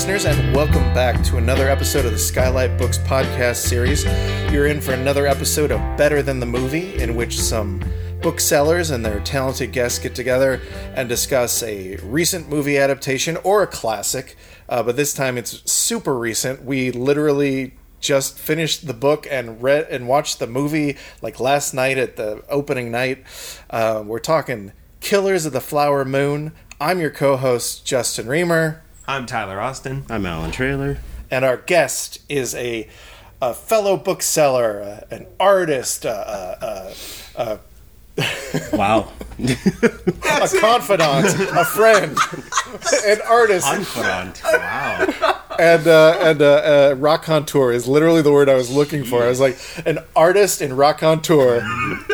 listeners, and welcome back to another episode of the Skylight Books podcast series. You're in for another episode of Better Than the Movie, in which some booksellers and their talented guests get together and discuss a recent movie adaptation or a classic. Uh, but this time it's super recent. We literally just finished the book and read and watched the movie like last night at the opening night. Uh, we're talking Killers of the Flower Moon. I'm your co-host Justin Remer. I'm Tyler Austin. I'm Allan Traylor. and our guest is a, a fellow bookseller, uh, an artist, uh, uh, uh, Wow. a confidant, a friend, an artist, Confidant. Wow. and uh, and uh, uh, raconteur is literally the word I was looking for. I was like an artist and contour,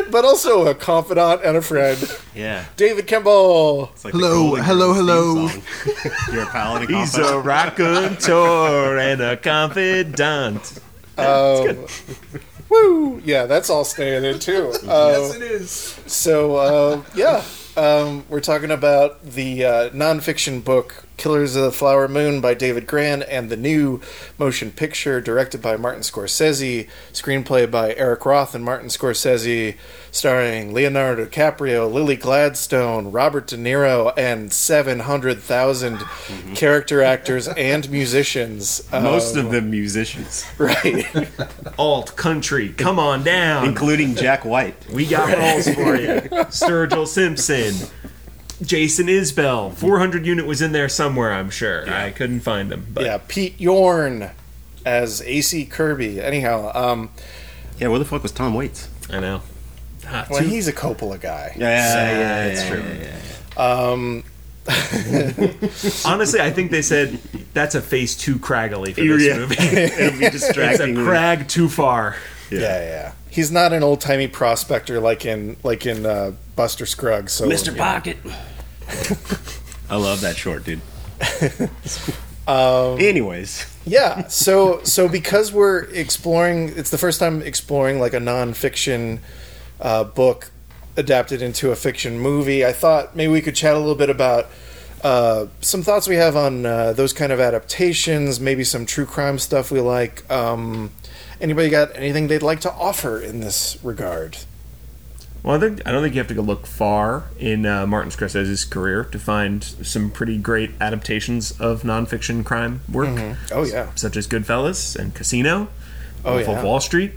but also a confidant and a friend. Yeah. David Kimbel. It's like Hello, Golden hello, Girls hello. theme song. You're a paladin. He's a raconteur and a confidant. Um, woo! Yeah, that's all staying in too. Uh, it is. So uh, yeah, um, we're talking about the uh, nonfiction book "Killers of the Flower Moon" by David Grann and the new motion picture directed by Martin Scorsese, screenplay by Eric Roth and Martin Scorsese, starring Leonardo DiCaprio, Lily Gladstone, Robert De Niro, and seven hundred character actors and musicians. Most Um, of them musicians, right. Alt country, come on down. including Jack White. We got roles for you. Sturgill Simpson, Jason Isbell. 400 unit was in there somewhere, I'm sure. I couldn't find him. But yeah, Pete Yorn as AC Kirby. Anyhow, um, Yeah, where the fuck was Tom Waits? I know. Ah, well, too- he's a Coppola guy. Yeah, yeah, it's yeah, true. yeah, yeah. Um, honestly, I think they said that's a face too craggly for this Yeah. movie. It'll be distracting. It's a crag too far. yeah. yeah, He's not an old timey prospector like in like in uh, Buster Scruggs. So Mr. Pocket. I love that short, dude. Um, Anyways, yeah. So so because we're exploring, it's the first time exploring like a nonfiction uh, book adapted into a fiction movie. I thought maybe we could chat a little bit about. Uh, some thoughts we have on uh, those kind of adaptations, maybe some true crime stuff we like. Um, anybody got anything they'd like to offer in this regard? Well, I think I don't think you have to go look far in uh, Martin Scorsese's career to find some pretty great adaptations of nonfiction crime work, Oh yeah, such as Goodfellas and Casino, Oh, Wolf yeah. of Wall Street.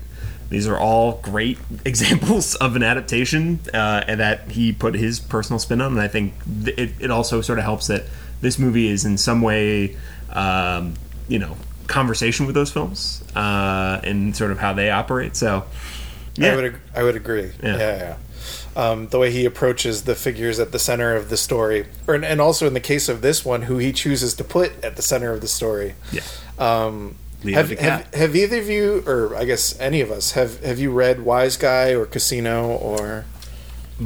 These are all great examples of an adaptation, uh, and that he put his personal spin on. And I think th- it, it also sort of helps that this movie is in some way, um, you know, conversation with those films uh, and sort of how they operate. So, yeah, I would ag- I would agree. Yeah. Yeah, yeah. Um, the way he approaches the figures at the center of the story, or and also in the case of this one, who he chooses to put at the center of the story. yeah. Um, Leo have, have, have either of you, or I guess any of us, have have you read Wise Guy or Casino or?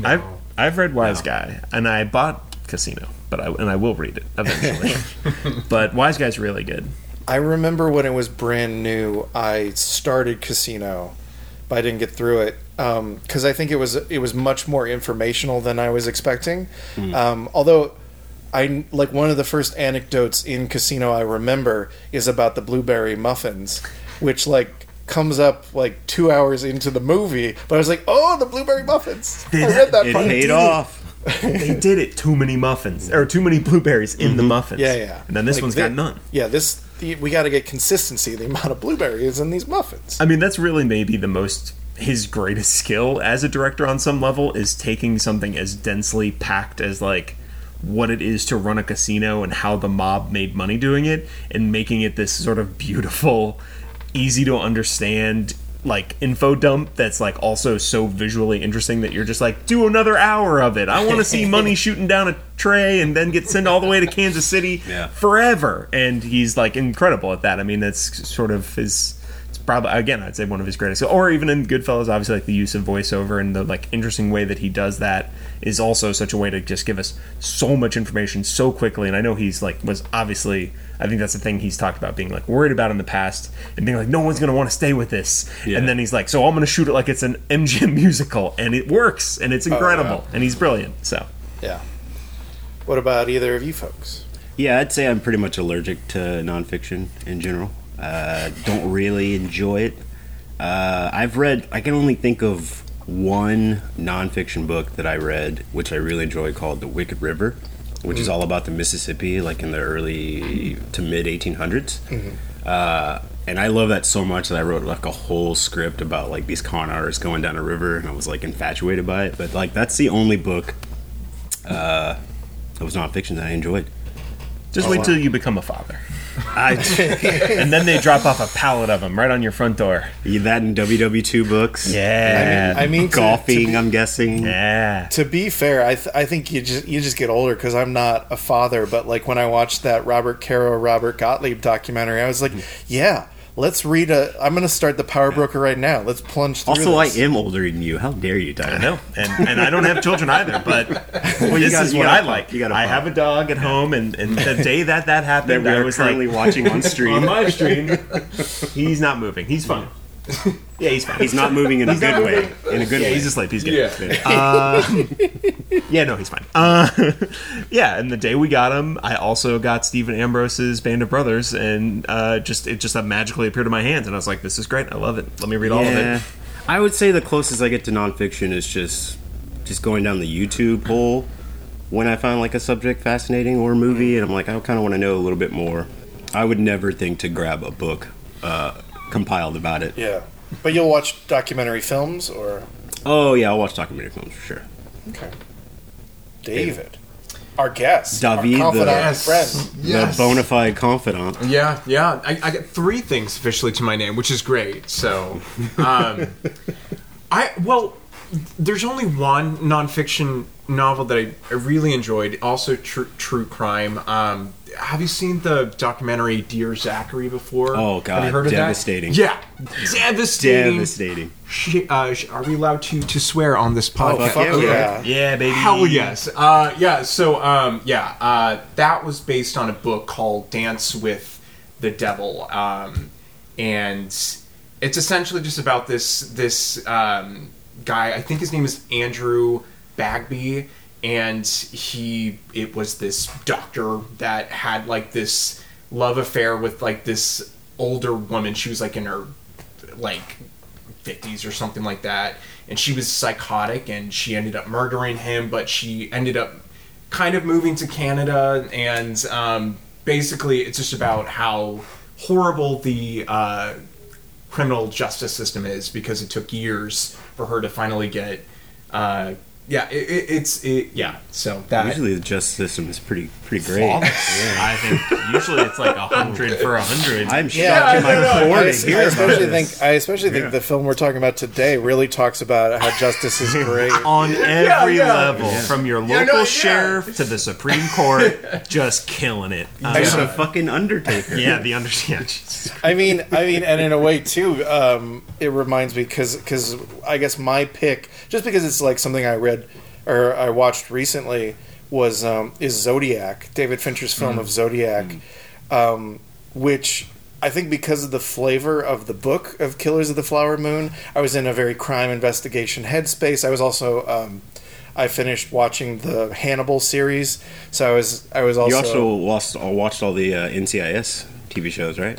I've I've read Wise Guy and I bought Casino, but I and I will read it eventually. but Wise Guy's really good. I remember when it was brand new, I started Casino, but I didn't get through it um, because I think it was it was much more informational than I was expecting. Hmm. Um, although I like one of the first anecdotes in Casino I remember is about the blueberry muffins, which like comes up like two hours into the movie. But I was like, oh, the blueberry muffins! I read that it part. paid off. They did it. Too many muffins or too many blueberries in the mm-hmm. muffins. Yeah, yeah. And then this Like one's thi- got none. Yeah, this we got to get consistency. The amount of blueberries in these muffins. I mean, that's really maybe the most his greatest skill as a director on some level is taking something as densely packed as like what it is to run a casino and how the mob made money doing it and making it this sort of beautiful easy to understand like info dump that's like also so visually interesting that you're just like do another hour of it. I want to see money shooting down a tray and then get sent all the way to kansas city Yeah. forever. And he's like incredible at that. I mean that's sort of his it's probably again i'd say one of his greatest or even in goodfellas obviously like the use of voiceover and the like interesting way that he does that is also such a way to just give us so much information so quickly and i know he's like was obviously i think that's the thing he's talked about being like worried about in the past and being like no one's going to want to stay with this Yeah. and then he's like so i'm going to shoot it like it's an mgm musical and it works and it's oh, incredible and he's brilliant so Yeah. What about either of you folks? Yeah, I'd say I'm pretty much allergic to nonfiction in general. Uh, don't really enjoy it. Uh, I've read, I can only think of one nonfiction book that I read, which I really enjoy, called The Wicked River, which is all about the Mississippi, like in the early to mid 1800s. Uh, and I love that so much that I wrote like a whole script about like these con artists going down a river, and I was like infatuated by it. But like that's the only book uh, that was nonfiction that I enjoyed. Just wait till you become a father. I, And then they drop off a pallet of them right on your front door. that in WW2 books. Yeah. I mean, to- golfing. To, be, I'm guessing. yeah. to be fair, I, th- I think you just you just get older because I'm not a father. But like when I watched that Robert Caro Robert Gottlieb documentary, I was like, yeah, let's read a. I'm going to start the Power Broker right now. Let's plunge through. Also, I am older than you. How dare you, Tyler? I know, and and I don't have children either. But this got- is what I I a like. pop. You got a I pop. have a dog at home, and, and the day that that That happened, we I was currently like, watching on stream. on my stream, he's not moving. He's fine. Yeah, he's fine. He's not moving in a good way. In a good Yeah, way. he's asleep. He's good. Yeah. Yeah, no, he's fine. Uh, yeah, and the day we got him, I also got Stephen Ambrose's Band of Brothers, and uh, just it just magically appeared in my hands, and I was like, "This is great. I love it. Let me read all of it." I would say the closest I get to nonfiction is just just going down the YouTube hole when I find like a subject fascinating or a movie, and I'm like, I kind of want to know a little bit more. I would never think to grab a book uh, compiled about it. Yeah, but you'll watch documentary films or Oh yeah, I'll watch documentary films for sure. okay. David, our guest, David, our confidant the- Yes. friend. Yes. The bona fide confidant. Yeah, yeah. I, I got three things officially to my name, which is great. So, um, I well, there's only one nonfiction novel that I, I really enjoyed. Also, true true crime. Um, have you seen the documentary Dear Zachary before? Oh, God, Have God, you heard of devastating. That? Yeah, devastating. Devastating. Sh- uh, sh- are we allowed to to swear on this podcast? fuck yeah, yeah. Yeah, baby. Hell yes. Uh, yeah. So um, yeah, uh, that was based on a book called Dance with the Devil, um, and it's essentially just about this this um, guy. I think his name is Andrew Bagby, and he it was this doctor that had like this love affair with like this older woman. She was like in her like 50s or something like that and she was psychotic and she ended up murdering him but she ended up kind of moving to canada and um, basically it's just about how horrible the uh, criminal justice system is because it took years for her to finally get uh, yeah it, it, it's it, yeah so that Usually the justice system is pretty pretty great. Flawless. I think usually it's like a hundred for a hundred. I'm Yeah, shocked in my no, no, core I, I especially think I especially think the film we're talking about today really talks about how justice is great. on every yeah. level, from your local no, yeah. sheriff to the Supreme Court, just killing it. Uh, There's a fucking Undertaker. yeah, the understand. I mean, I mean, and in a way too, um, it reminds me because because I guess my pick, just because it's like something I read or I watched recently, was um, is Zodiac, David Fincher's film of Zodiac, um, which I think because of the flavor of the book of Killers of the Flower Moon, I was in a very crime investigation headspace. I was also. Um, I finished watching the Hannibal series, so I was I was also, You also watched, uh, watched all the uh, NCIS TV shows, right?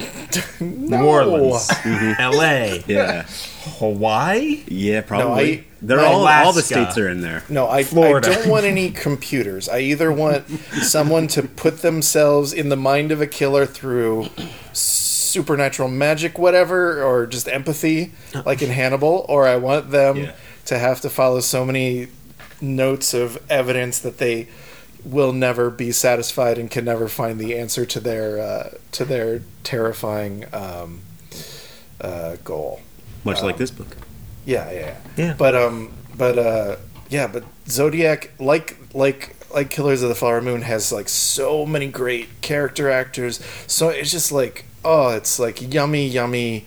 no. New Orleans, L.A., Yeah, Hawaii. yeah, probably. I- They're no, all all the states are in there. No, I, I don't want any computers. I either want someone to put themselves in the mind of a killer through supernatural magic, whatever, or just empathy, like in Hannibal, or I want them Yeah. to have to follow so many notes of evidence that they will never be satisfied and can never find the answer to their uh, to their terrifying um, uh, goal. Much like this book. Yeah, yeah, yeah. Yeah. But um, but uh, yeah, but Zodiac, like like like Killers of the Flower Moon, has like so many great character actors. So it's just like oh, it's like yummy, yummy.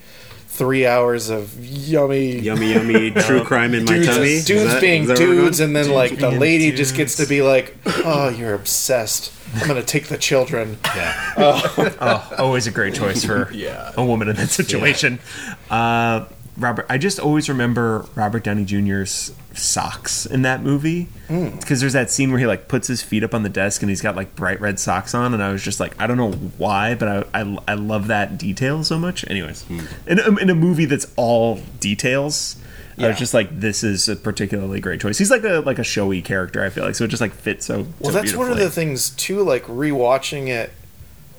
Three hours of yummy, Yummy, yummy, true crime in my dudes, tummy. Dudes that- being is that where we're dudes, and then like the being lady just gets to be like, "Oh, you're obsessed. I'm gonna take the children." Yeah. oh, always a great choice for Yeah. a woman in that situation. Uh, Robert. I just always remember Robert Downey Jr.'s socks in that movie because there's that scene where he like puts his feet up on the desk and he's got like bright red socks on, and I was just like, I don't know why, but I I, I love that detail so much. Anyways, in, a, in a movie that's all details. I was just like, this is a particularly great choice. He's like a like a showy character. I feel like so it just like fits so. Well, so that's one of the things too. Like rewatching it,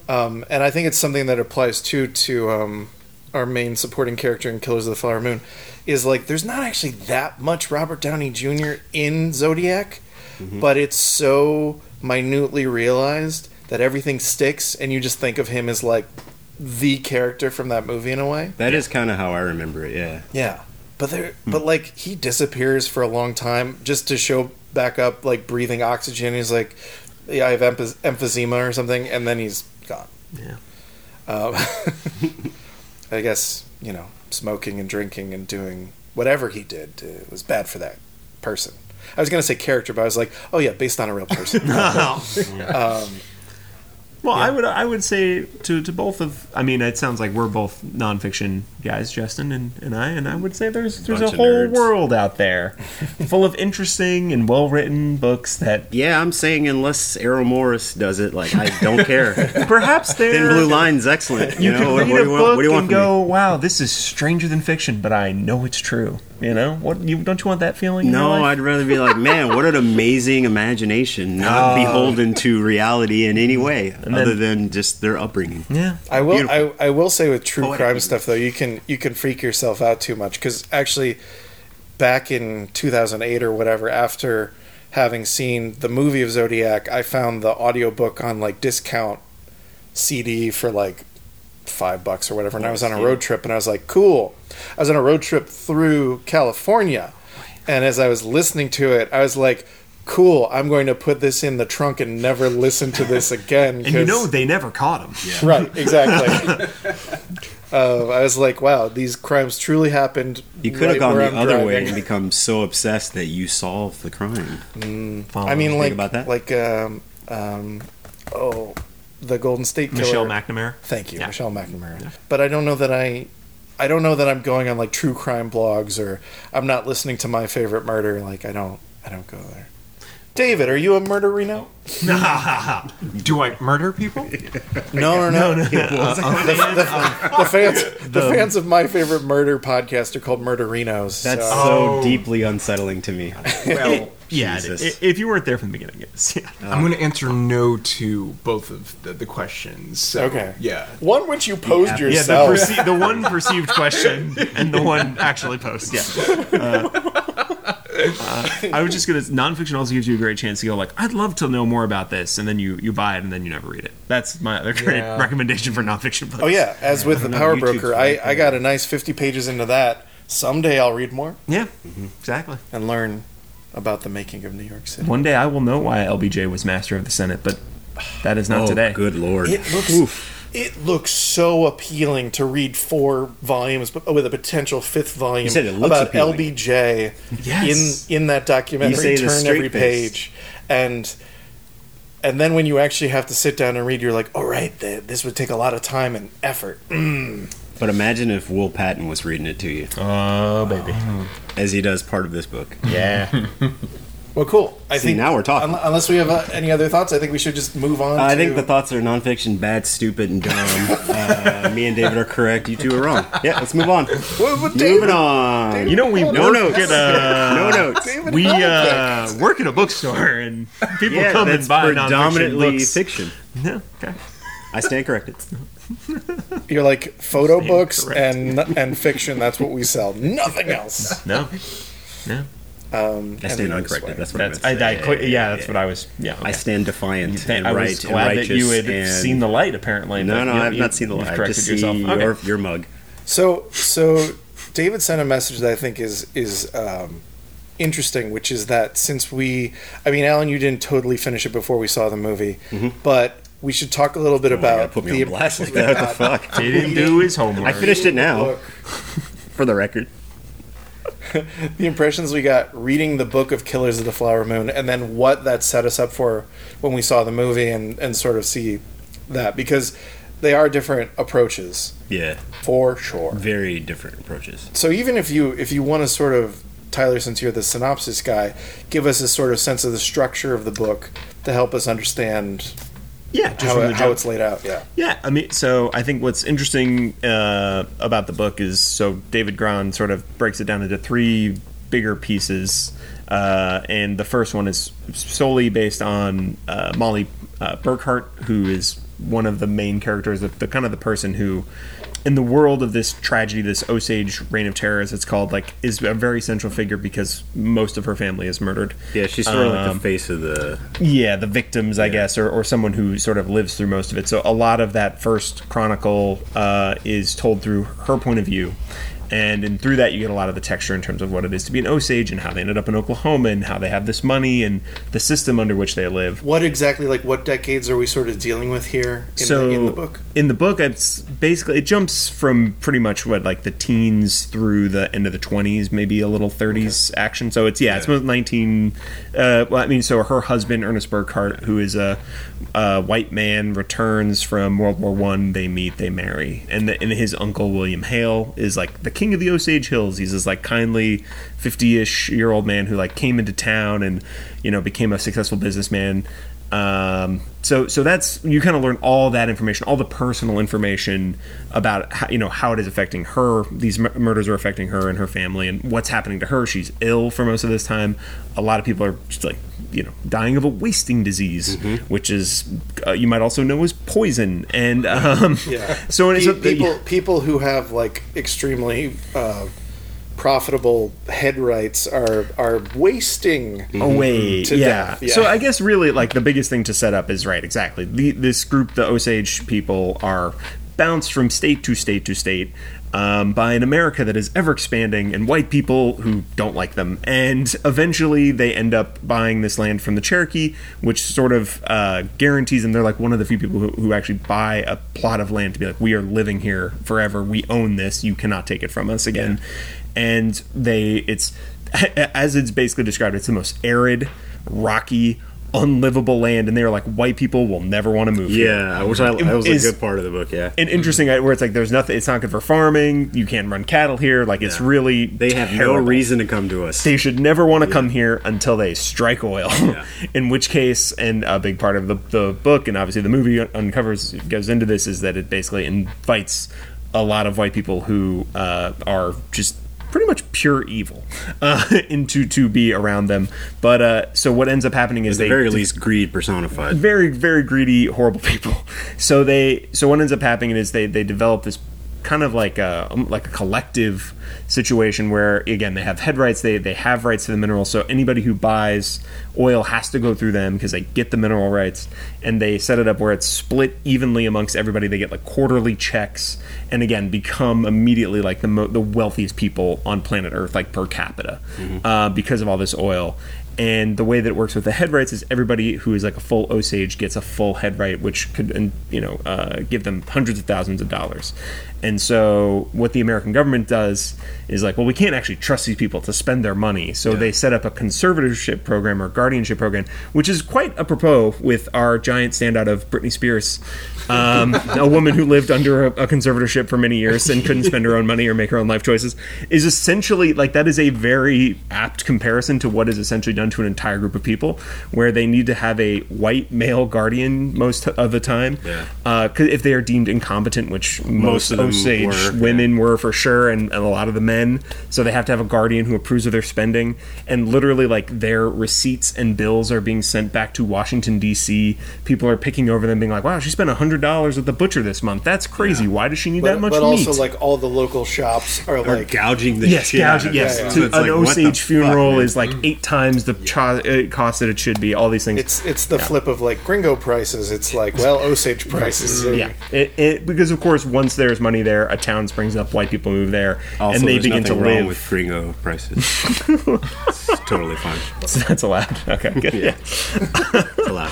um, and I think it's something that applies too to um, our main supporting character in Killers of the Flower Moon. Is like there's not actually that much Robert Downey Jr. in Zodiac, but it's so minutely realized that everything sticks, and you just think of him as like the character from that movie in a way. That is kind of how I remember it. Yeah. Yeah, but there, Hmm. but like he disappears for a long time just to show back up, like breathing oxygen. He's like, yeah, I have emph- emphysema or something, and then he's gone. Yeah. Um, I guess you know, smoking and drinking and doing whatever he did uh, was bad for that person. I was gonna say character, but I was like, oh yeah, based on a real person. um, Well, Yeah. I would I would say to, to both of I mean it sounds like we're both nonfiction guys, Justin and, and I, and I would say there's there's a Bunch of whole nerds. world out there full of interesting and well written books that Yeah, I'm saying unless Errol Morris does it, like I don't care. perhaps there. Thin Blue Line's excellent. You, you know can what, read what do a you want? book What do you want and from me? go, wow, this is stranger than fiction, but I know it's true. You know what? You don't you want that feeling? No. I'd rather be like, man, what an amazing imagination, not ah. beholden to reality in any way, then- other than just their upbringing. yeah. I will. I, I will say with true Poetic crime even. stuff though, you can you can freak yourself out too much because actually, back in 2008 or whatever, after having seen the movie of Zodiac, I found the audiobook on like discount CD for like five bucks or whatever, and I oh, was on a road trip, and I was like, cool. I was on a road trip through California, and as I was listening to it, I was like. Cool. I'm going to put this in the trunk and never listen to this again. And you know they never caught him. Yeah. Right, exactly. uh, I was like, wow, these crimes truly happened. You could have gone the I'm other way and become so obsessed that you solve the crime. I mean, like, about that? like, um, um, oh, the Golden State Killer. Michelle McNamara. Thank you, Yeah. Michelle McNamara. But I don't know that I, I don't know that I'm going on like true crime blogs or I'm not listening to my favorite murder. Like, I don't, I don't go there. David, are you a murderino? Do I murder people? No, no, no. the, the- the fans, the fans of my favorite murder podcast are called Murderinos. That's so- so Oh. deeply unsettling to me. Well, Yeah, Jesus. i- if you weren't there from the beginning, yes. Yeah. Uh. I'm going to answer no to both of the, the questions. So, Okay. Yeah. One which you posed Yeah, the Yeah, the, yourself. perce- the one perceived question and the one actually posed. Yeah. Uh, Uh, I was just gonna. Nonfiction also gives you a great chance to go like, I'd love to know more about this, and then you you buy it and then you never read it. That's my other great Yeah. recommendation for nonfiction books. oh yeah, as with the Power YouTube's Broker, I, I got a nice 50 pages into that. Someday I'll read more yeah, exactly. and learn about the making of New York City. One day I will know why LBJ was master of the Senate, but that is not oh, today. good lord. It looks it looks so appealing to read four volumes, but with a potential fifth volume You said it looks about appealing. LBJ Yes. in in that documentary. You turn every face. page, and and then when you actually have to sit down and read, you're like, "All right, th- this would take a lot of time and effort." Mm. But imagine if Will Patton was reading it to you, Oh baby. as he does part of this book. Yeah. Well, cool. I See, think now we're talking. un- unless we have uh, any other thoughts, I think we should just move on. I to, think the thoughts are nonfiction, bad, stupid, and dumb. uh, me and David are correct. You two are wrong. Yeah, let's move on. Well, but David- Moving on. You know we No work notes. at a no notes. David we uh, work at a bookstore and people Yeah, come and buy nonfiction predominantly books. fiction. No, okay. I stand corrected. You're like photo Stand books correct. and and fiction. That's what we sell. Nothing else. No. No. Um, I stand uncorrected. That's what That's I, I, I, say. quit- yeah, that's what I was. Yeah, I stand defiant Thank- and I right was and glad righteous. that you had and seen the light. Apparently, No, but no, you- I've you- not seen the you've light. Corrected Just see yourself. Okay. your, your mug. So so David sent a message that I think is is um, interesting, which is that since we, I mean, Allan, you didn't totally finish it before we saw the movie, but we should talk a little bit Oh my God, about put me the on blast like that. What the fuck? He didn't do his homework. I finished it now, for the record. the impressions we got reading the book of Killers of the Flower Moon, and then what that set us up for when we saw the movie, and and sort of see that because they are different approaches Yeah, for sure. very different approaches. So even if you if you want to sort of Tyler, since you're the synopsis guy, give us a sort of sense of the structure of the book to help us understand Yeah, just how, how it's laid out. Yeah. Yeah, I mean, so I think what's interesting uh, about the book is so David Grann sort of breaks it down into three bigger pieces, uh, and the first one is solely based on uh, Molly uh, Burkhart, who is one of the main characters, the, the kind of the person who. In the world of this tragedy, this Osage reign of terror, as it's called, like, is a very central figure because most of her family is murdered. Yeah, she's sort of like Um, the face of the. Yeah, the victims, I guess, or, or someone who sort of lives through most of it. So a lot of that first chronicle uh, is told through her point of view. And, and through that, you get a lot of the texture in terms of what it is to be an Osage and how they ended up in Oklahoma and how they have this money and the system under which they live. What exactly, like, what decades are we sort of dealing with here in, so the, in the book? in the book, it's basically it jumps from pretty much what like the teens through the end of the twenties, maybe a little thirties action. So it's yeah, it's about nineteen. Uh, well, I mean, so her husband Ernest Burkhart, who is a, a white man, returns from World War One. They meet, they marry, and, the, and his uncle William Hale is like the king of the Osage Hills. He's this like kindly fifty-ish year old man who like came into town and you know became a successful businessman. Um, so so that's you kind of learn all that information, all the personal information about how, you know how it is affecting her. These mur- murders are affecting her and her family, and what's happening to her. She's ill for most of this time. A lot of people are just like you know dying of a wasting disease, which is uh, you might also know as poison. And um, Yeah. so, Pe- so people people who have like extremely uh, profitable head rights are are wasting. away. To yeah. yeah. So I guess really like the biggest thing to set up is right. Exactly. The, this group, the Osage people, are bounced from state to state to state. Um, by an America that is ever expanding and white people who don't like them. And eventually they end up buying this land from the Cherokee, which sort of uh, guarantees them they're like one of the few people who, who actually buy a plot of land to be like, we are living here forever. We own this. You cannot take it from us again. And they, it's, as it's basically described, it's the most arid, rocky, unlivable land, and they're like white people will never want to move here. Yeah, which I, that was a good part of the book. Yeah, And interesting, where it's like there's nothing. It's not good for farming. You can't run cattle here. Like it's really they have no reason to come to us. They should never want to come here until they strike oil. Yeah. In which case, and a big part of the, the book, and obviously the movie uncovers goes into this, is that it basically invites a lot of white people who uh, are just pretty much pure evil uh, into to be around them. But uh, so what ends up happening is At the they very least, greed personified. very very greedy horrible people so they so what ends up happening is they they develop this kind of like a um, like a collective situation where again they have head rights they they have rights to the mineral so anybody who buys oil has to go through them because they get the mineral rights and they set it up where it's split evenly amongst everybody they get like quarterly checks and again become immediately like the mo- the wealthiest people on planet earth like per capita uh, because of all this oil and the way that it works with the head rights is everybody who is like a full Osage gets a full head right, which could, and, you know, uh, give them hundreds of thousands of dollars. And so, what the American government does is like, well, we can't actually trust these people to spend their money. So they set up a conservatorship program or guardianship program, which is quite apropos with our giant standout of Britney Spears, um, a woman who lived under a, a conservatorship for many years and couldn't spend her own money or make her own life choices. Is essentially like that is a very apt comparison to what is essentially done to an entire group of people, where they need to have a white male guardian most of the time, Yeah. uh, if they are deemed incompetent, which most, of them Osage were, women were for sure, and, and a lot of the men. So they have to have a guardian who approves of their spending, and literally like their receipts and bills are being sent back to Washington D.C. People are picking over them, being like, "Wow, she spent hundred dollars at the butcher this month. That's crazy. Why does she need But, that much but meat?" also, like all the local shops are Or like gouging the Yes, shit gouging. Yes, it. yeah. To So an like, Osage funeral fuck, is like eight times the cho- uh, cost that it should be. All these things. it's it's the flip of like gringo prices. It's like well Osage prices. yeah, it, it, because of course, once there's money there, a town springs up, white people move there, Also, and they begin to nothing wrong live. with gringo prices. it's totally fine. That's allowed. Okay, good. Yeah. It's allowed.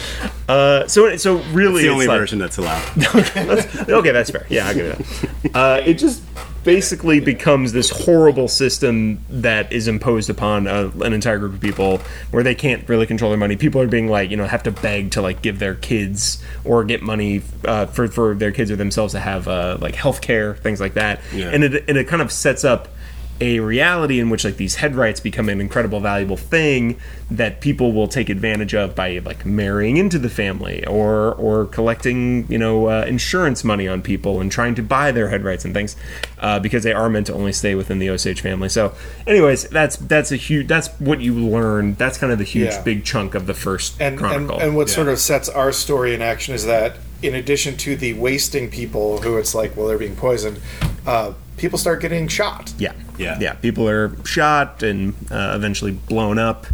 Uh, so, so really, It's the only like- version that's allowed. okay, that's fair. Yeah, I give it that. Uh, it just basically becomes this horrible system that is imposed upon a, an entire group of people where they can't really control their money. People are being like, you know, have to beg to like give their kids or get money uh, for for their kids or themselves to have uh, like health care, things like that. Yeah. And it and it kind of sets up a reality in which like these head rights become an incredible valuable thing that people will take advantage of by like marrying into the family or or collecting you know uh, insurance money on people and trying to buy their head rights and things uh, because they are meant to only stay within the Osage family. So, anyways, that's that's a huge that's what you learn. That's kind of the huge Yeah. big chunk of the first and, and chronicle. and what Yeah. sort of sets our story in action is that in addition to the wasting people who it's like well they're being poisoned uh, people start getting shot Yeah, Yeah. yeah. People are shot and uh, eventually blown up.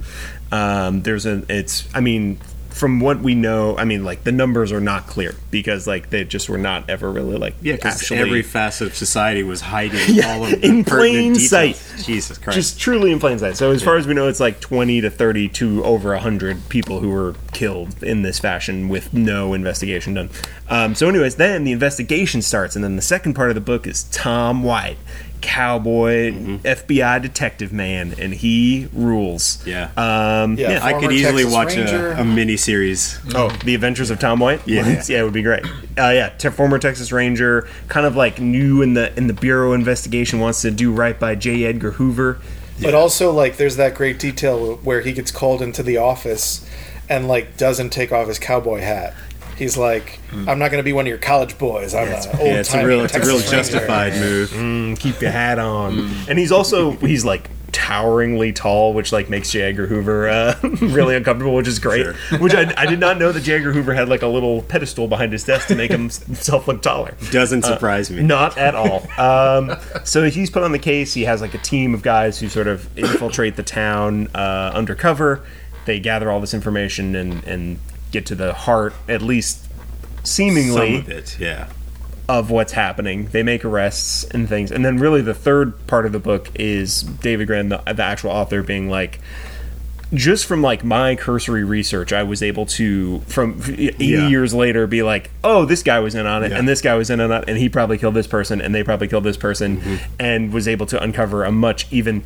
Um, there's a. It's. I mean, from what we know, I mean, like the numbers are not clear because like they just were not ever really like Yeah, because every facet of society was hiding Yeah, all of the in plain details. sight. Jesus Christ! just truly in plain sight. So as far as we know, it's like twenty to thirty to over hundred people who were killed in this fashion with no investigation done. Um, so, anyways, then the investigation starts, and then the second part of the book is Tom White, cowboy, Mm-hmm. FBI detective man, and he rules. Yeah. Um, Yeah. yeah. I could easily Texas watch Ranger. a, a mini series. Oh, The Adventures of Tom White. Yeah. yeah, it would be great. Uh, yeah, te- former Texas Ranger, kind of like new in the in the bureau investigation, wants to do right by J. Edgar Hoover. but also like there's that great detail where he gets called into the office and like doesn't take off his cowboy hat he's like i'm not going to be one of your college boys i'm an old Yeah, it's a real, it's a real justified move. Mm, keep your hat on. And he's also he's like toweringly tall, which like makes J. Edgar Hoover uh, really uncomfortable, which is great. Sure. Which I, I did not know that J. Edgar Hoover had like a little pedestal behind his desk to make himself look taller. Doesn't surprise me. Not at all. Um, so he's put on the case. He has like a team of guys who sort of infiltrate the town uh, undercover. They gather all this information and, and get to the heart, at least seemingly, Some of it, yeah. of what's happening. They make arrests and things, and then really the third part of the book is David Grann, the, the actual author, being like, just from like my cursory research, I was able to from 80 Yeah. years later be like, oh, this guy was in on it, Yeah. and this guy was in on it, and he probably killed this person, and they probably killed this person, Mm-hmm. and was able to uncover a much even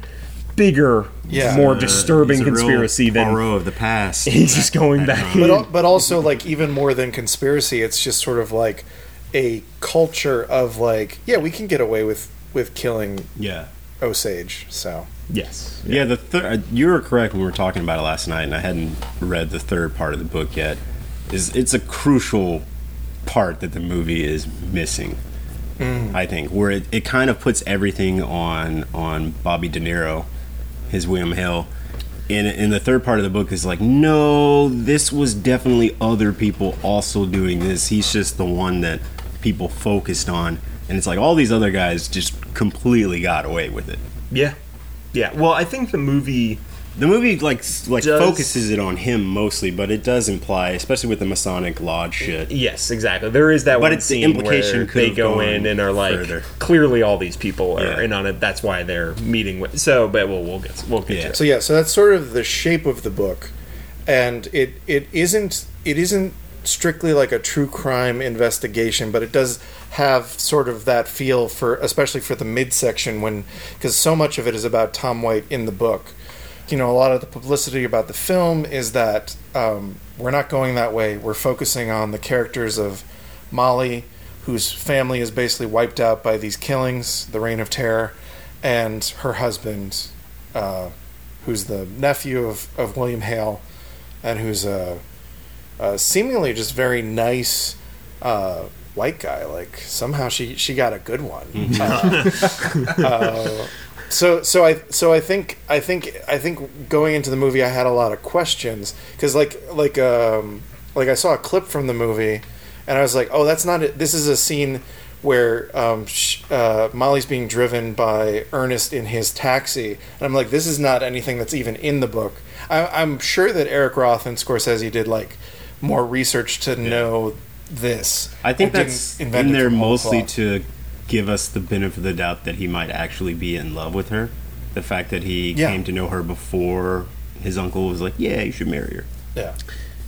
bigger, Yeah. more Uh, disturbing He's a real conspiracy than Poirot of the past. he's just going That- back. that but, but also like even more than conspiracy it's just sort of like a culture of like yeah we can get away with with killing Yeah. osage so yes, Yeah, the third. You were correct when we were talking about it last night, and I hadn't read the third part of the book yet. Is it's a crucial part that the movie is missing. I think where it, it kind of puts everything on on Bobby De Niro, his William Hale. And, in the third part of the book is like, no, this was definitely other people also doing this. He's just the one that people focused on, and it's like all these other guys just completely got away with it. yeah, yeah. Well, I think the movie. The movie like like Does- focuses it on him mostly, but it does imply, especially with the Masonic Lodge shit. Yes, exactly. There is that But one it's the implication where they go in and are like, further. clearly all these people are Yeah. in on it. That's why they're meeting with. So, but we'll we'll get we'll get Yeah. to it. So yeah, so that's sort of the shape of the book, and it it isn't it isn't strictly like a true crime investigation, but it does have sort of that feel for especially for the midsection when because so much of it is about Tom White in the book. You know, a lot of the publicity about the film is that um, we're not going that way. We're focusing on the characters of Molly, whose family is basically wiped out by these killings, the Reign of Terror, and her husband, uh, who's the nephew of, of William Hale, and who's a, a seemingly just very nice uh, white guy. Like somehow she she got a good one. Uh, uh, so so I so I think I think I think going into the movie I had a lot of questions. Because like like um like I saw a clip from the movie and I was like oh that's not it. this is a scene where um, sh- uh, Molly's being driven by Ernest in his taxi. And I'm like this is not anything that's even in the book. I, I'm sure that Eric Roth and Scorsese did like more research to know this. I think that's in there mostly cloth. to give us the benefit of the doubt that he might actually be in love with her. The fact that he Yeah. came to know her before his uncle was like, "Yeah, you should marry her." yeah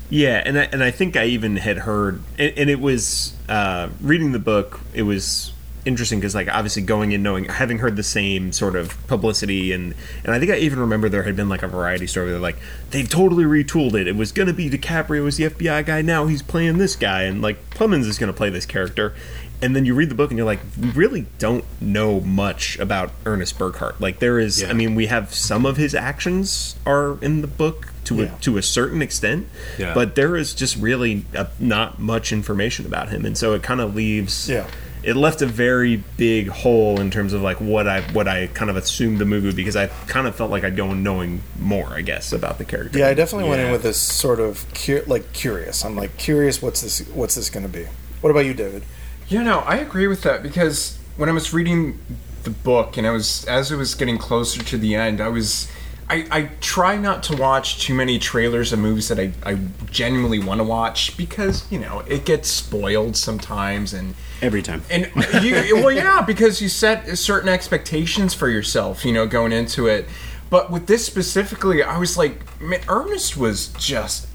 Yeah, and I, and I think I even had heard, and, and it was uh, reading the book. It was interesting because like obviously going in knowing having heard the same sort of publicity and and I think I even remember there had been like a variety story where they're like they've totally retooled it. It was gonna be DiCaprio was the FBI guy. Now he's playing this guy, and like Plemons is gonna play this character. And then you read the book and you're like, we really don't know much about Ernest Burkhart. Like there is, Yeah. I mean, we have some of his actions are in the book to Yeah. a, to a certain extent, Yeah. but there is just really uh not much information about him, and so it kind of leaves. Yeah. It left a very big hole in terms of like what I what I kind of assumed the movie would be because I kind of felt like I'd go in knowing more, I guess, about the character. Yeah, I definitely went in with this sort of cu- like curious. I'm like curious what's this what's this going to be. What about you, David? Yeah, no, I agree with that because when I was reading the book and I was as it was getting closer to the end, I was I, I try not to watch too many trailers of movies that I, I genuinely want to watch because, you know, it gets spoiled sometimes and Every time. and you, well, yeah, because you set certain expectations for yourself, you know, going into it. But with this specifically, I was like, man, Ernest was just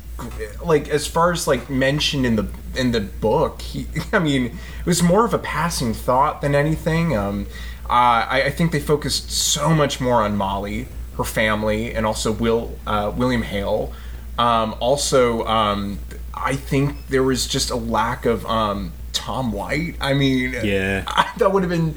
like as far as like mentioned in the in the book. He, I mean, it was more of a passing thought than anything. Um, uh, I, I think they focused so much more on Molly, her family, and also Will uh, William Hale. Um, also, um, I think there was just a lack of um, Tom White. I mean, Yeah. I, that would have been.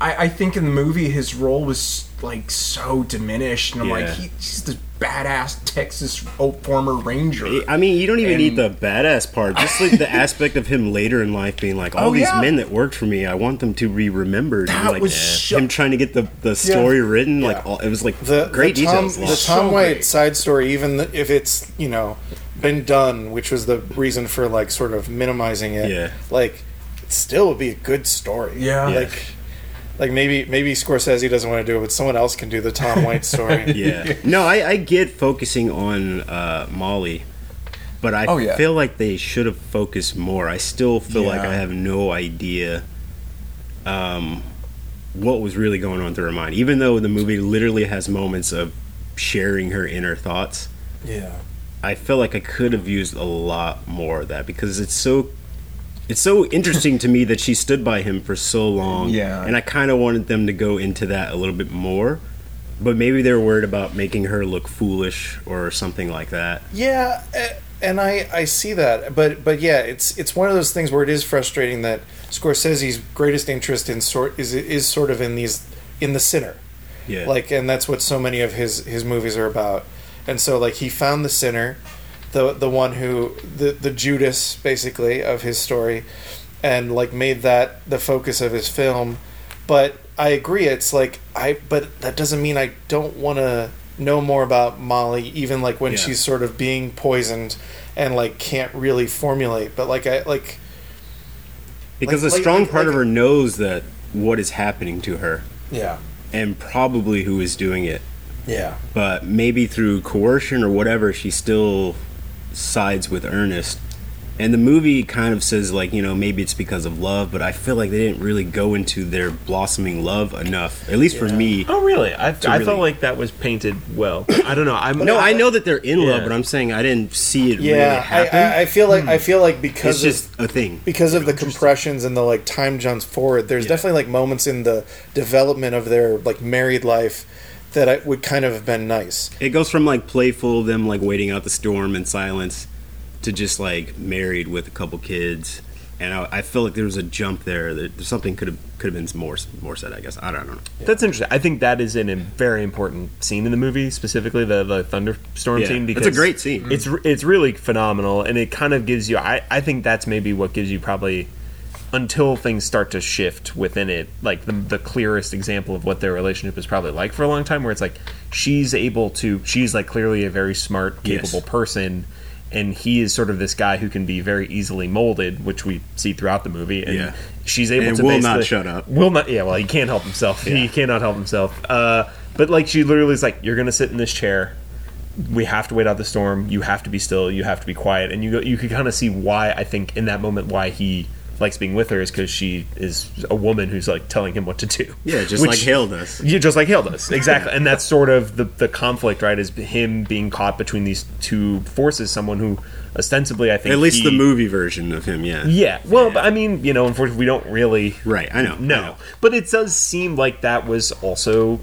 I, I think in the movie his role was like so diminished, and I'm like, he, he's this badass Texas former ranger. I mean, you don't even And- need the badass part. Just like the aspect of him later in life being like, all Oh, these yeah. men that worked for me, I want them to be remembered. And, That like, was yeah, so- him trying to get the, the story written. Like, all, it was like The great the Tom, details. the. Tom So White great. side story, even th- if it's you know been done, which was the reason for like sort of minimizing it. Yeah. Like, it still would be a good story. Yeah. Yeah. Like, like maybe maybe Scorsese doesn't want to do it, but someone else can do the Tom White story. yeah. No, I, I get focusing on uh, Molly, but I Oh, yeah. feel like they should have focused more. I still feel like I have no idea um, what was really going on through her mind. Even though the movie literally has moments of sharing her inner thoughts, Yeah. I feel like I could have used a lot more of that because it's so it's so interesting to me that she stood by him for so long. Yeah. And I kind of wanted them to go into that a little bit more. But maybe they're worried about making her look foolish or something like that. Yeah, and I I see that, but but yeah, it's it's one of those things where it is frustrating that Scorsese's greatest interest in sort is is sort of in these in the sinner, Yeah. like, and that's what so many of his his movies are about. And so like he found the sinner, the the one who the the Judas basically of his story, and like made that the focus of his film. But I agree, it's like I but that doesn't mean I don't want to know more about Molly, even like when Yeah. she's sort of being poisoned and like can't really formulate. But like I like because like- a strong like- part of her knows that what is happening to her yeah and probably who is doing it. yeah But maybe through coercion or whatever, she still sides with Ernest. And the movie kind of says, like, you know, maybe it's because of love, but I feel like they didn't really go into their blossoming love enough, at least for me. Oh, really? I, I really- felt like that was painted well. I don't know. I'm No, I know that they're in love, but I'm saying I didn't see it really yeah. I, happen. I I feel like I hmm. feel like it's because just of a thing. because of the compressions and the like time jumps forward. There's Yeah. definitely like moments in the development of their like married life that I would kind of have been nice. It goes from like playful, them like waiting out the storm in silence, to just like married with a couple kids. And I, I feel like there was a jump there. That something could have could have been more more said. I guess I don't know. That's interesting. I think that is an, a very important scene in the movie, specifically the, the thunderstorm Yeah, scene. it's Because a great scene. It's it's really phenomenal, and it kind of gives you. I, I think that's maybe what gives you probably until things start to shift within it. Like the the clearest example of what their relationship is probably like for a long time, where it's like she's able to. She's like clearly a very smart, Yes. capable person. And he is sort of this guy who can be very easily molded, which we see throughout the movie. And Yeah. she's able And to will not shut up. Will not. Yeah, well, he can't help himself. He cannot help himself. Uh, but like, she literally is like, "You're gonna sit in this chair. We have to wait out the storm. You have to be still. You have to be quiet." And you go, you could kind of see why I think in that moment why he likes being with her is because she is a woman who's like telling him what to do. Yeah, just Which- like Hale does. Yeah, just like Hale does. Exactly. and that's sort of the, the conflict, right? Is him being caught between these two forces. Someone who ostensibly, I think. At least he- the movie version of him, yeah. Yeah. Well, but I mean, you know, unfortunately, we don't really Right, I know. Know. But it does seem like that was also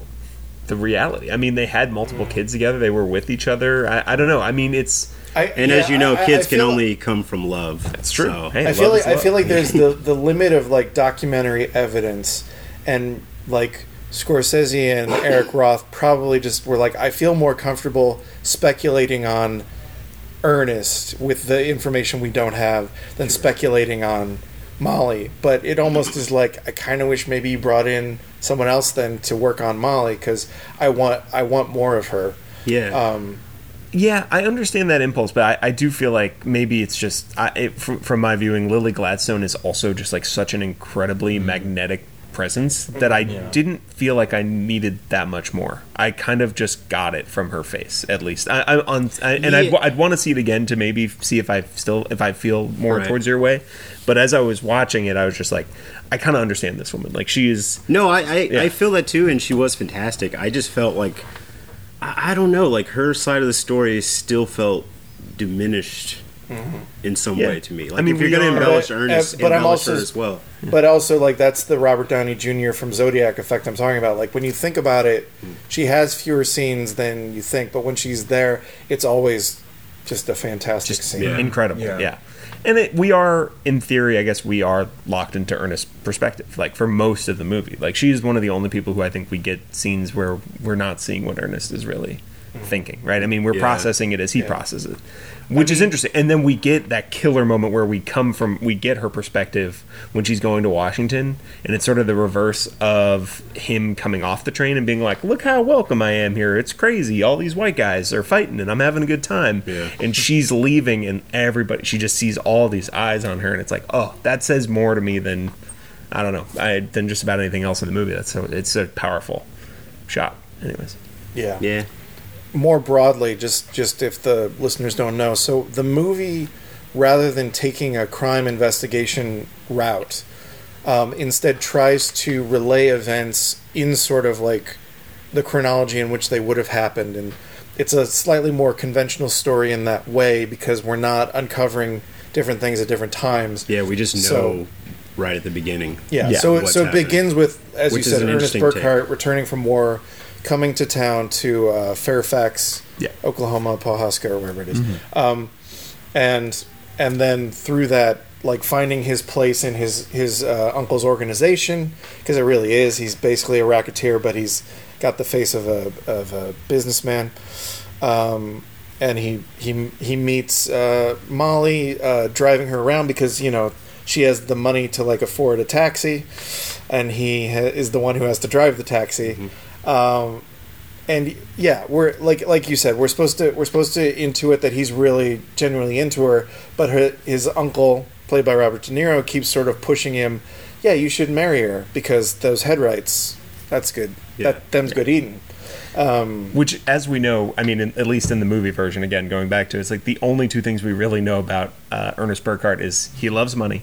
the reality. I mean, they had multiple Mm. kids together. They were with each other. I, I don't know. I mean, it's. I, And yeah, as you know, I- I- kids I can feel- only come from love. That's true. So, Hey. I feel like I feel like there's the the limit of like documentary evidence, and like Scorsese and Eric Roth probably just were like, I feel more comfortable speculating on Ernest with the information we don't have than speculating on Molly. But it almost is like I kind of wish maybe you brought in someone else then to work on Molly because I want I want more of her. yeah. Um, Yeah, I understand that impulse, but I, I do feel like maybe it's just I, it, from, from my viewing, Lily Gladstone is also just like such an incredibly mm-hmm. magnetic presence that I didn't feel like I needed that much more. I kind of just got it from her face, at least. I, I on I, and I'd, I'd want to see it again to maybe see if I still if I feel more Right. towards your way. But as I was watching it, I was just like, I kind of understand this woman. Like she is. No, I I, Yeah. I feel that too, and she was fantastic. I just felt like I, I don't know, like her side of the story still felt diminished in some Yeah. way to me. Like I mean, if you're going to embellish But- Ernest, uh, but I'm embellish her also- as well. But also, like that's the Robert Downey Jr. from Zodiac effect I'm talking about. Like when you think about it, she has fewer scenes than you think, but when she's there, it's always just a fantastic scene. yeah. incredible. Yeah. Yeah. And it, we are, in theory, I guess we are locked into Ernest's perspective, like for most of the movie. Like she's one of the only people who I think we get scenes where we're not seeing what Ernest is really mm. thinking, right? I mean, we're Yeah. processing it as he Yeah. processes it, which is interesting. And then we get that killer moment where we come from, we get her perspective when she's going to Washington, and it's sort of the reverse of him coming off the train and being like, "Look how welcome I am here. It's crazy. All these white guys are fighting, and I'm having a good time." Yeah. and she's leaving and everybody she just sees all these eyes on her and it's like oh that says more to me than i don't know I, than just about anything else in the movie that's so it's a powerful shot anyways Yeah. Yeah, More broadly, just just if the listeners don't know, so the movie, rather than taking a crime investigation route, um, instead tries to relay events in sort of like the chronology in which they would have happened and it's a slightly more conventional story in that way because we're not uncovering different things at different times yeah, we just know So- right at the beginning. yeah, Yeah, so it, so it happening. begins with as Which you said ernest burkhart returning from war coming to town to uh, fairfax Yeah. oklahoma pawhuska or wherever it is. Mm-hmm. um, and and then through that like finding his place in his his uh, uncle's organization because it really is he's basically a racketeer but he's got the face of a of a businessman um, and he he he meets uh, Molly uh, driving her around because you know she has the money to like afford a taxi and he ha- is the one who has to drive the taxi um, and yeah, we're like like you said, we're supposed to we're supposed to intuit that he's really genuinely into her, but her, his uncle, played by Robert De Niro, keeps sort of pushing him. Yeah, you should marry her because those headrights. That's good. Yeah. That them's good eating. Um, which as we know i mean in, at least in the movie version again going back to it, it's like the only two things we really know about uh, ernest burkhart is he loves money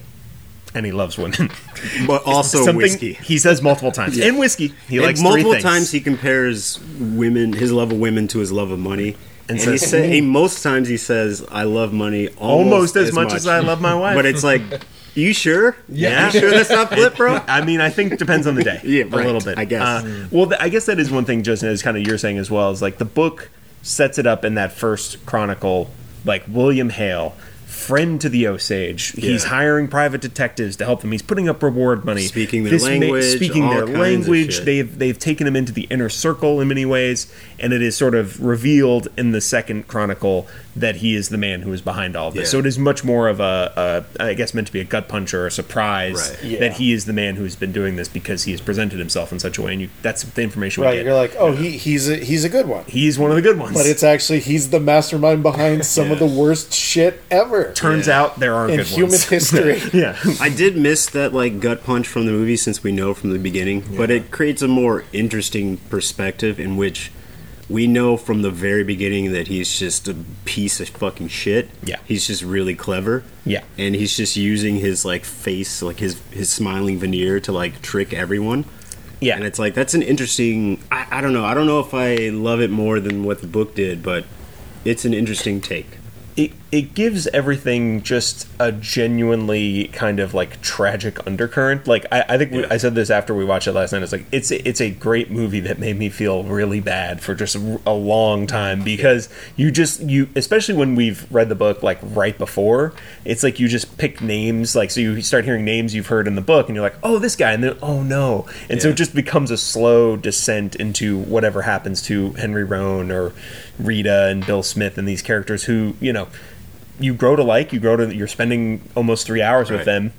and he loves women But also Something whiskey. he says multiple times and whiskey he And likes multiple times he compares women, his love of women, to his love of money. And And, he says- say, he, most times he says, "I love money almost almost, as, much, as i love my wife But it's like, you sure? Yeah. you sure that's not flip, bro? I mean, I think it depends on the day. Yeah, a little bit. I guess. Uh, well, th- I guess that is one thing, Justin, is kind of you're saying as well. Is like the book sets it up in that first chronicle, like William Hale, friend to the Osage. He's hiring private detectives to help them. He's putting up reward money, Speaking their This ma- language, speaking all their language. They've they've taken him into the inner circle in many ways, and it is sort of revealed in the second chronicle that he is the man who is behind all of this. Yeah. So it is much more of a, a, I guess, meant to be a gut punch or a surprise Right. Yeah. that he is the man who's been doing this because he has presented himself in such a way, and you, that's the information we right, get. you're like, oh, he he's a, he's a good one, He's one of the good ones. but it's actually he's the mastermind behind some of the worst shit ever turns Yeah. out there are in good human ones. history. yeah, I did miss that like gut punch from the movie since we know from the beginning, but it creates a more interesting perspective in which we know from the very beginning that he's just a piece of fucking shit. Yeah. he's just really clever. Yeah. and he's just using his like face, like his his smiling veneer to like trick everyone. Yeah. And it's like that's an interesting. I, I don't know. I don't know if I love it more than what the book did, but it's an interesting take. it, it gives everything just a genuinely kind of like tragic undercurrent. Like I, I think we, I said this after we watched it last night. It's like it's a, it's a great movie that made me feel really bad for just a, a long time because you just you especially when we've read the book like right before it's like you just pick names like so you start hearing names you've heard in the book and you're like oh this guy and then oh no and so it just becomes a slow descent into whatever happens to Henry Roan or Rita and Bill Smith and these characters who you know you grow to like you grow to you're spending almost three hours with them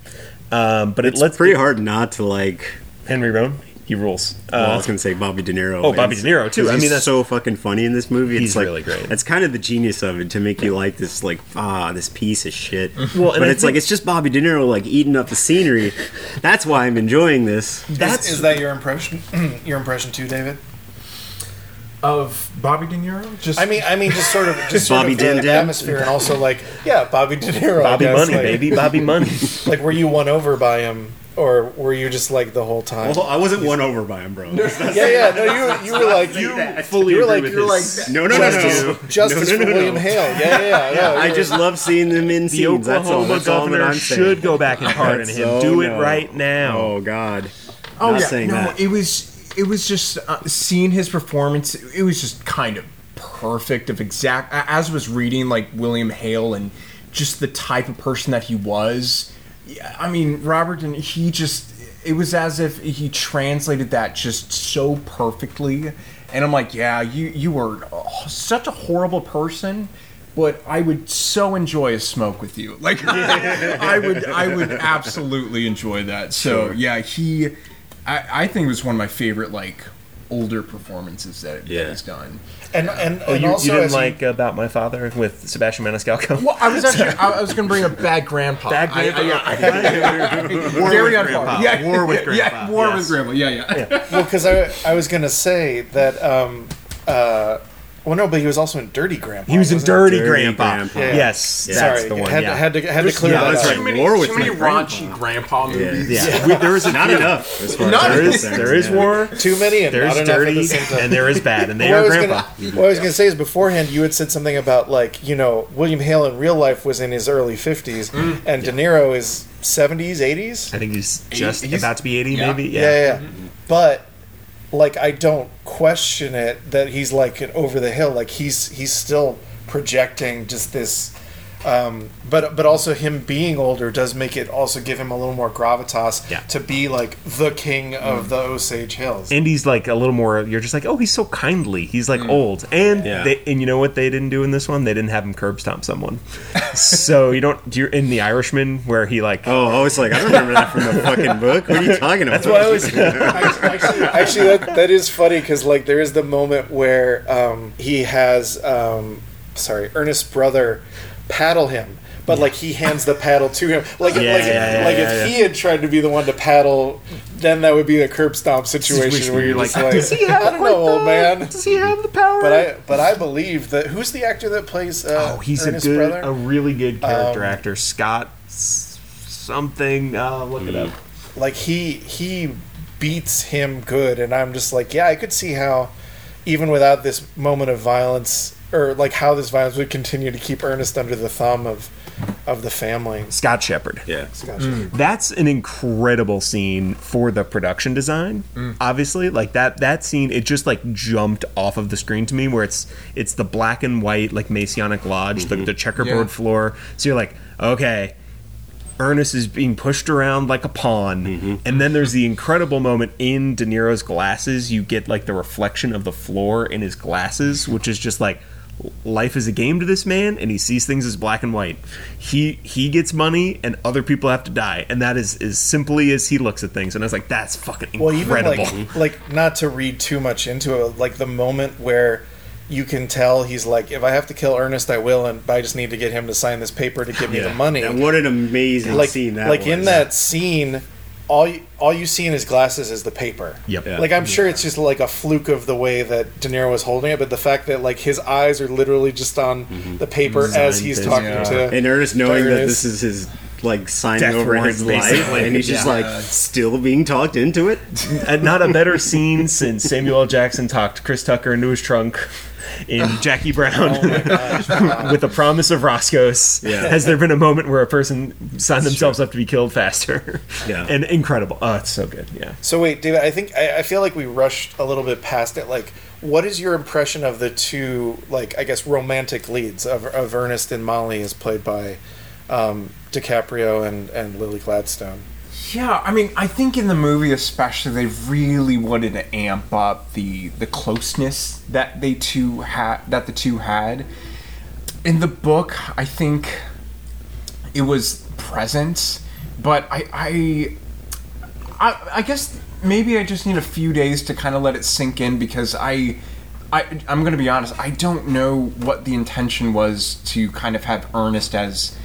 um, but It's it lets pretty hard not to like. Henry Roan he rules Well, I uh, was gonna say Bobby De Niro. Oh, Bobby De Niro, too. I mean, he's that's- so fucking funny in this movie. It's He's like, really great. That's kind of the genius of it to make you like this, like ah, this piece of shit. Well, and but I it's like it's just Bobby De Niro like eating up the scenery. That's why I'm enjoying this. that's is, is that your impression? your impression too, David? Of Bobby De Niro? Just I mean, I mean, just sort of, just sort of the Din Din? atmosphere, and also like, yeah, Bobby De Niro. Bobby guess, Money like- baby Bobby Money Like, were you won over by him, or were you just like the whole time? Well, I wasn't won over by him, bro. No, yeah, yeah. No, you you were like you fully you were agree like with you were like his- no, no, no, justice, no. justice No, no, for no, William no. Hale. Yeah, yeah, yeah. yeah. I you just love seeing them in the scenes. That's all. Oklahoma That's all that governor I'm saying. should go back and pardon him So do it no. right now Oh God. Oh Not yeah, saying no, that. it was it was just uh, seeing his performance. It was just kind of perfect. Of exact as I was reading like William Hale and just the type of person that he was. I mean, Robert, and he just it was as if he translated that just so perfectly. And I'm like, yeah, you you were such a horrible person. But I would so enjoy a smoke with you. Like I would, I would absolutely enjoy that. So yeah, he, I, I think it was one of my favorite like older performances that, Yeah. that he's done. and and, oh and you, also you didn't as you- like about my father with Sebastian Maniscalco Well, I was actually, I, I was going to bring up Bad Grandpa. Bad Grandpa, I- yeah. I- very with Grandpa. Yeah, War with Yeah, Grandpa, War yes. with Grandpa. Yeah, yeah. well, because I I was gonna say that. um uh well, no, but he was also in Dirty Grandpa. he was in Dirty, Dirty Grandpa, Grandpa. Yeah. yes Yeah. that's Sorry, the one had, yeah. had to had to clear yeah, that that's up. Too many, War with too many my grandpa. raunchy grandpa movies. yeah. We- there is Not enough. As far Not as there I'm is concerned. there is Yeah. war Too many and there's not enough at the dirty same time. and there is bad and they what I are was grandpa Gonna, what I was going to say is beforehand, you had said something about like you know William Hale in real life was in his early fifties, Mm. and De Niro is seventies, eighties. I think he's just he's- about to be 80 maybe Yeah, yeah. yeah. But like, I don't question it that he's like over the hill. Like he's he's still projecting just this. Um, but but also him being older does make it also give him a little more gravitas Yeah. to be like the king of the Osage Hills. and he's like a little more you're just like oh he's so kindly he's like old and Yeah. they, and you know what they didn't do in this one they didn't have him curb stomp someone so you don't you're in the irishman where he like Oh, I was like, I don't remember that from the fucking book. What are you talking about? that's what i was actually, actually that, that is funny because like there is the moment where um, he has um, sorry ernest's brother paddle him but like he hands the paddle to him. Like Yeah, like, yeah, yeah, like if he had tried to be the one to paddle then that would be a curb stomp situation where you're like, just like does he have i don't like know old man. Does he have the power? But i but i believe that who's the actor that plays uh, oh he's ernest's a good brother a really good character Um, actor. Scott something uh look it up. Like he he beats him good and i'm just like yeah i could see how even without this moment of violence or like how this violence would continue to keep ernest under the thumb of of the family. Scott Shepherd Yeah. Mm. that's an incredible scene for the production design mm. obviously. Like that that scene it just like jumped off of the screen to me where it's it's the black and white like masonic lodge the, the mm-hmm. checkerboard Yeah. floor. So you're like okay Ernest is being pushed around like a pawn, mm-hmm. and then there's the incredible moment in De Niro's glasses. You get like the reflection of the floor in his glasses, which is just like life is a game to this man, and he sees things as black and white. He he gets money, and other people have to die, and that is as simply as he looks at things. And I was like, that's fucking well even incredible. like like not to read too much into it like the moment where you can tell he's like if i have to kill ernest i will and i just need to get him to sign this paper to give me the money And what an amazing like scene that like was. in that scene all you, all you see in his glasses is the paper. Yep. Yeah. Like I'm sure it's just like a fluke of the way that De Niro was holding it, but the fact that like his eyes are literally just on Mm-hmm. the paper as he's talking to- to And Ernest knowing that this is his like signing Death over warrant, his life, and he's just Yeah. like still being talked into it. Not a better scene since Samuel L. Jackson talked Chris Tucker into his trunk in Jackie Brown with the promise of Roscoe's. Yeah. Has there been a moment where a person signed themselves up to be killed faster? Yeah. And incredible. Oh, it's so good. Yeah. So wait, David, I think I, I feel like we rushed a little bit past it. Like, what is your impression of the two, like I guess, romantic leads of, of Ernest and Molly, as played by um, DiCaprio and and Lily Gladstone? Yeah, I mean, I think in the movie especially, they really wanted to amp up the the closeness that they two had, that the two had. In the book, I think it was present, but I, I, I, I guess maybe I just need a few days to kind of let it sink in because I. I, I'm going to be honest. I don't know what the intention was to kind of have Ernest as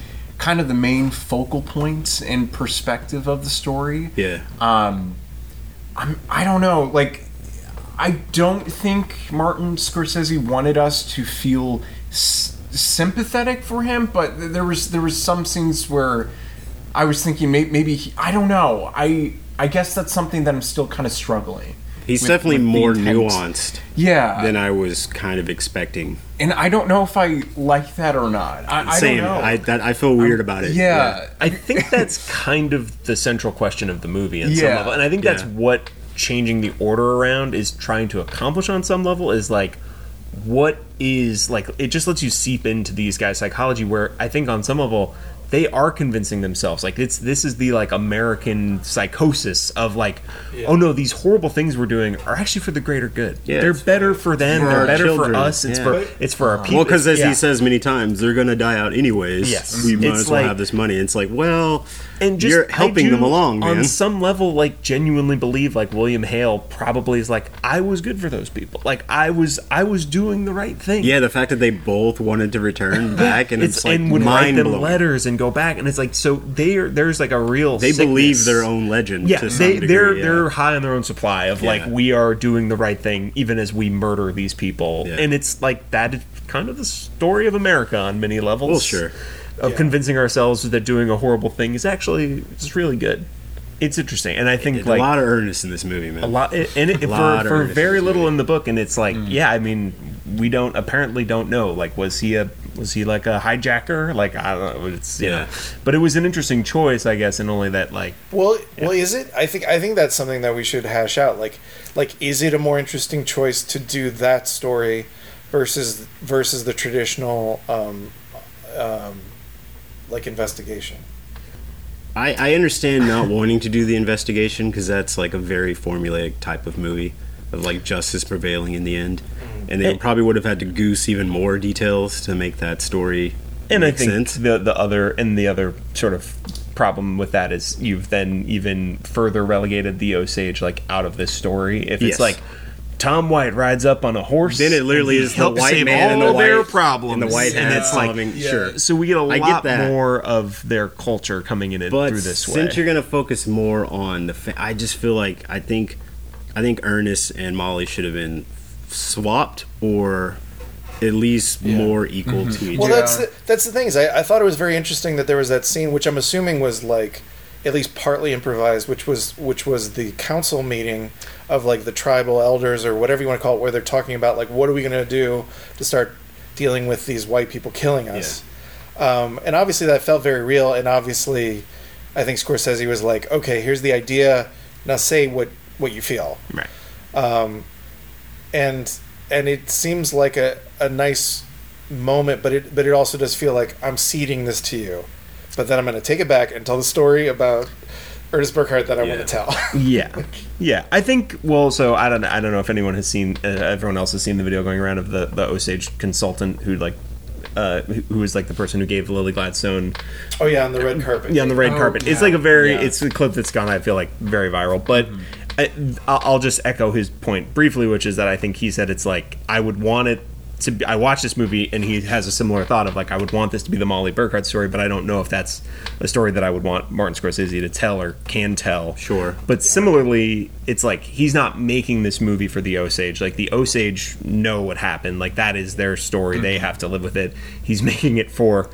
kind of the main focal points point and perspective of the story. Yeah. Um, I'm. I don't know. Like, I don't think Martin Scorsese wanted us to feel s- sympathetic for him, but there was there was some scenes where I was thinking may- maybe he, I don't know. I I guess that's something that I'm still kind of struggling. He's with- definitely with more nuanced Yeah, than I was kind of expecting. and I don't know if I like that or not. I, I Same. don't know. I that I feel weird about it. yeah. I think that's kind of the central question of the movie in some Yeah. level. And I think that's Yeah. what changing the order around is trying to accomplish on some level is like what is like it just lets you seep into these guys' psychology where I think on some level they are convincing themselves like it's this is the like American psychosis of like oh no these horrible things we're doing are actually for the greater good. Yeah, they're it's better for them. for they're better children. for us. It's Yeah. for it's for our people. Well, because as Yeah. he says many times, they're going to die out anyways. Yes. we might It's as well like- have this money. It's like, well, and just you're I helping do, them along, on some level like genuinely believe like william hale probably is like i was good for those people like i was i was doing the right thing yeah, the fact that they both wanted to return back, and it's, like and would write them blowing. letters and go back and it's like so they are, there's like a real They sickness. believe their own legend. yeah to some they degree, they're yeah. they're high on their own supply of like we are doing the right thing even as we murder these people Yeah. and it's like that is kind of the story of america on many levels Well, sure. of Yeah. convincing ourselves that doing a horrible thing is actually it's really good it's interesting and i think a like lot of Ernest in this movie, man. a lot and it, lot for, of for very in little movie. in the book and it's like mm. yeah i mean we don't apparently don't know like was he a was he like a hijacker like i don't know it's you Yeah. know but it was an interesting choice i guess and only that like Well, well, is it? I think I think that's something that we should hash out. Like, like, is it a more interesting choice to do that story versus versus the traditional, um, um, like investigation? I, I understand not wanting to do the investigation because that's like a very formulaic type of movie of like justice prevailing in the end, and they And- probably would have had to goose even more details to make that story and make i think sense. the the other and the other sort of problem with that is you've then even further relegated the osage like out of this story if Yes. it's like Tom White rides up on a horse. Then it literally is the white save man and all the their white- problems, and the white and it's like solving- sure. So we get a I get lot that. more of their culture coming in it But through this way. since you're gonna focus more on the, fa- I just feel like I think, I think Ernest and Molly should have been swapped or at least more equal to each other. Well, other. that's the, that's the thing is I, I thought it was very interesting that there was that scene, which I'm assuming was like at least partly improvised, which was which was the council meeting of like the tribal elders or whatever you want to call it, where they're talking about like what are we going to do to start dealing with these white people killing us. Um, and obviously that felt very real, and obviously I think Scorsese was like, okay, here's the idea, now say what what you feel right. um, and and it seems like a, a nice moment, but it but it also does feel like I'm ceding this to you, but then I'm going to take it back and tell the story about Ernest Burkhart that I Yeah. want to tell. yeah, yeah. I think. Well, so I don't. I don't know if anyone has seen. Uh, everyone else has seen the video going around of the the Osage consultant who like. Uh, who who was like the person who gave Lily Gladstone oh yeah, on the red carpet. yeah on the red Oh, carpet. It's like a very Yeah. it's a clip that's gone I feel like very viral. But I, I'll I'll just echo his point briefly, which is that I think he said it's like I would want it to be, I watched this movie and he has a similar thought of like I would want this to be the Molly Burkhart story, but I don't know if that's a story that I would want Martin Scorsese to tell or can tell. Sure. But similarly, it's like he's not making this movie for the Osage. Like the Osage know what happened. Like that is their story. They mm-hmm. have to live with it. He's making it for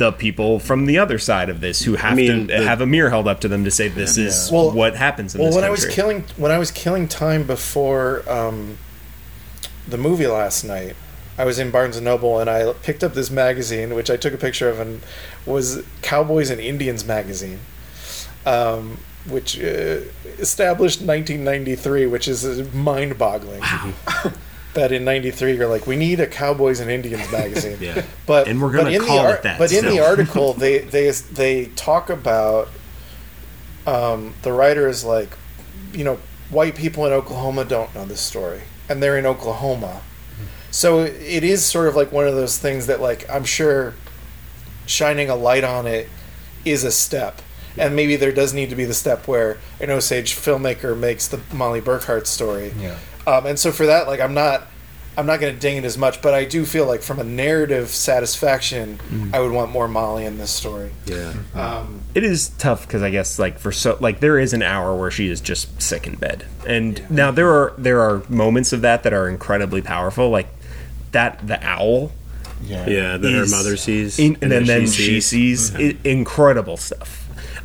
the people from the other side of this who have mean, to the- have a mirror held up to them to say this is Well- what happens in Well, when I was killing when I was killing time before um, the movie last night, I was in Barnes and Noble and I picked up this magazine, which I took a picture of, and was Cowboys and Indians magazine, um, which uh, established 1993, which is mind-boggling. That in '93 you're like, we need a Cowboys and Indians magazine. Yeah. But And we're gonna in the call ar- it that But in the article, they they they talk about um, the writer is like, you know, white people in Oklahoma don't know this story, and they're in Oklahoma, so it is sort of like one of those things that, like, I'm sure shining a light on it is a step, and maybe there does need to be the step where an Osage filmmaker makes the Molly Burkhart story, Yeah. Um, and so for that, like, I'm not. I'm not going to ding it as much, but I do feel like from a narrative satisfaction, I would want more Molly in this story. Yeah. Um, it is tough because I guess like for so like there is an hour where she is just sick in bed, and now there are there are moments of that that are incredibly powerful, like that the owl, Yeah. Yeah, that her mother sees. in, and, then, then she sees, i- incredible stuff.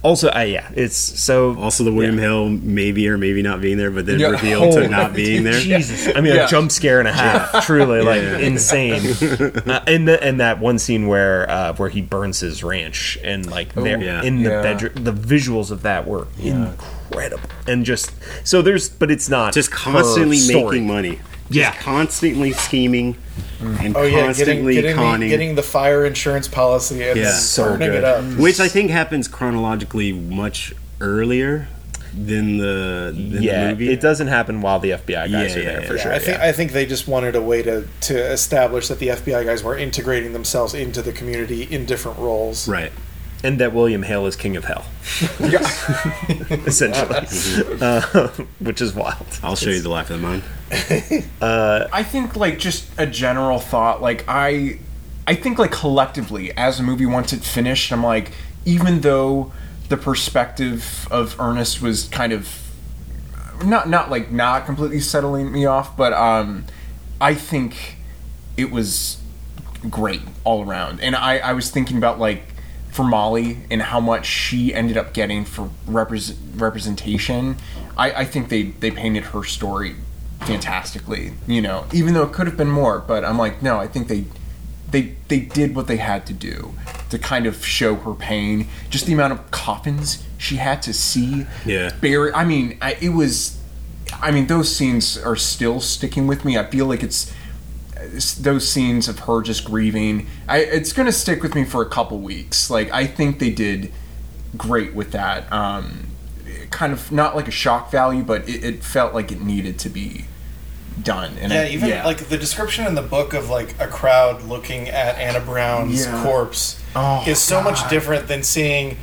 Also, uh, yeah, it's so Also, the William Hale maybe or maybe not being there, but then Yeah. revealed Oh, to not being there. Jesus. I mean, Yeah. a jump scare and a half. Truly, like Yeah. insane. uh, and the, and that one scene where uh, where he burns his ranch and like there yeah. in the Yeah. bedroom, the visuals of that were incredible. And just so there's, but it's not Just constantly making money. Just Yeah. constantly scheming mm. and Oh yeah, getting constantly getting the, conning. getting the fire insurance policy and Yeah. So burning good. it up. which I think happens chronologically much earlier than the than Yeah, the movie. it doesn't happen while the FBI guys Yeah, are yeah, there yeah. for Yeah, sure. I think yeah. I think they just wanted a way to to establish that the FBI guys were integrating themselves into the community in different roles. Right. And that William Hale is king of hell, essentially, uh, which is wild. I'll show you the life of the mind. I think like just a general thought like I I think like collectively as a movie once it finished I'm like even though the perspective of Ernest was kind of not not like not completely settling me off but um I think it was great all around. And I I was thinking about like for Molly and how much she ended up getting for repres representation I, I think they they painted her story fantastically you know even though it could have been more but i'm like no i think they they they did what they had to do to kind of show her pain. Just the amount of coffins she had to see. Yeah. bury i mean I, it was i mean those scenes are still sticking with me. I feel like it's those scenes of her just grieving I, it's gonna stick with me for a couple weeks. Like i think they did great with that um kind of not like a shock value but it, it felt like it needed to be done. And Yeah, I, even like the description in the book of like a crowd looking at Anna Brown's Yeah. corpse Oh, is so much different than seeing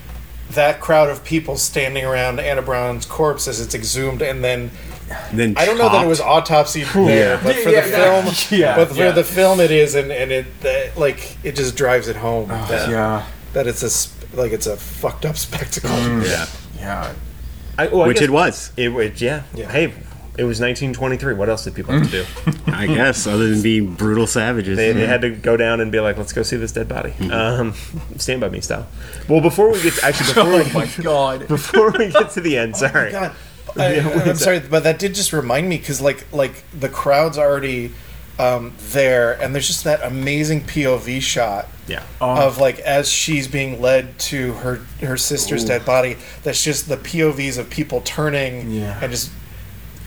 that crowd of people standing around Anna Brown's corpse as it's exhumed and then Then I don't know that it was chopped. autopsied there, but for Yeah, the yeah, film, yeah, but for yeah. the film it is, and and it that, like it just drives it home that, yeah that it's a like it's a fucked up spectacle. Yeah. yeah I, well, I Which guess- it was, It, it yeah. Yeah. Hey, it was 1923. What else did people have to do? I guess, other than be brutal savages. They, they had to go down and be like, "Let's go see this dead body." Um, Stand by me style. Well, before we get to, actually before oh we, my god before we get to the end, sorry. God, I, am sorry, but that did just remind me because like like the crowd's already um, there, and there's just that amazing POV shot Yeah. of like as she's being led to her her sister's dead body. That's just the POVs of people turning Yeah. and just.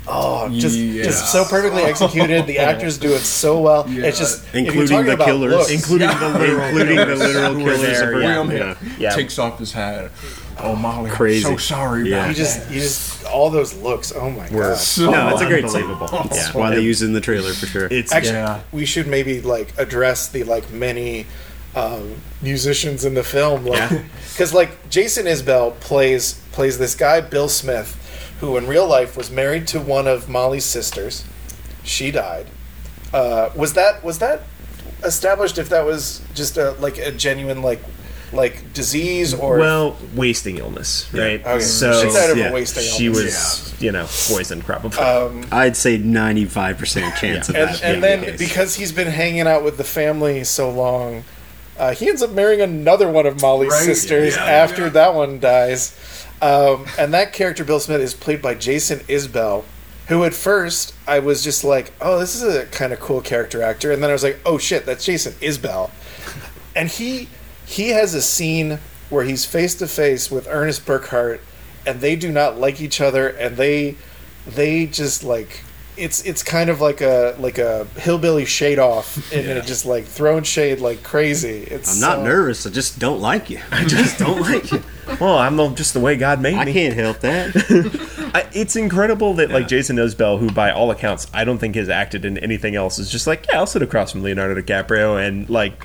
Oh, just Yeah. just so perfectly executed. The actors do it so well. It's just Including the killers. looks- Including the literal, Including the literal killers of her- yeah. William yeah. Yeah. takes off his hat oh molly I'm Crazy. so sorry Yeah. about you just you just all those looks. Oh my Were god! So No, it's a great scene. unbelievable. That's Yeah. why they use it in the trailer for sure. It's Actually, Yeah. we should maybe like address the like many um, musicians in the film, like Yeah. because like Jason Isbell plays plays this guy Bill Smith, who in real life was married to one of Molly's sisters. She died. uh, was that was that established if that was just a like a genuine like like disease or well, wasting illness, right? Okay. So She died of a yeah, wasting she illness. was, you know, poisoned probably. I'd say 95% chance of and, that. and then the because he's been hanging out with the family so long, uh, he ends up marrying another one of Molly's Right. sisters Yeah, after yeah. that one dies. Um, and that character, Bill Smith, is played by Jason Isbell, who at first I was just like, oh, this is a kind of cool character actor. And then I was like, oh shit, that's Jason Isbell. And he he has a scene where he's face to face with Ernest Burkhart, and they do not like each other, and they they just like it's it's kind of like a like a hillbilly shade off, and it just like throwing shade like crazy. It's I'm not so- nervous. I just don't like you. I just don't like it. Well, I'm the, just the way God made me. I can't help that. I, it's incredible that like Jason Isbell, who by all accounts I don't think has acted in anything else, is just like yeah, I'll sit across from Leonardo DiCaprio and like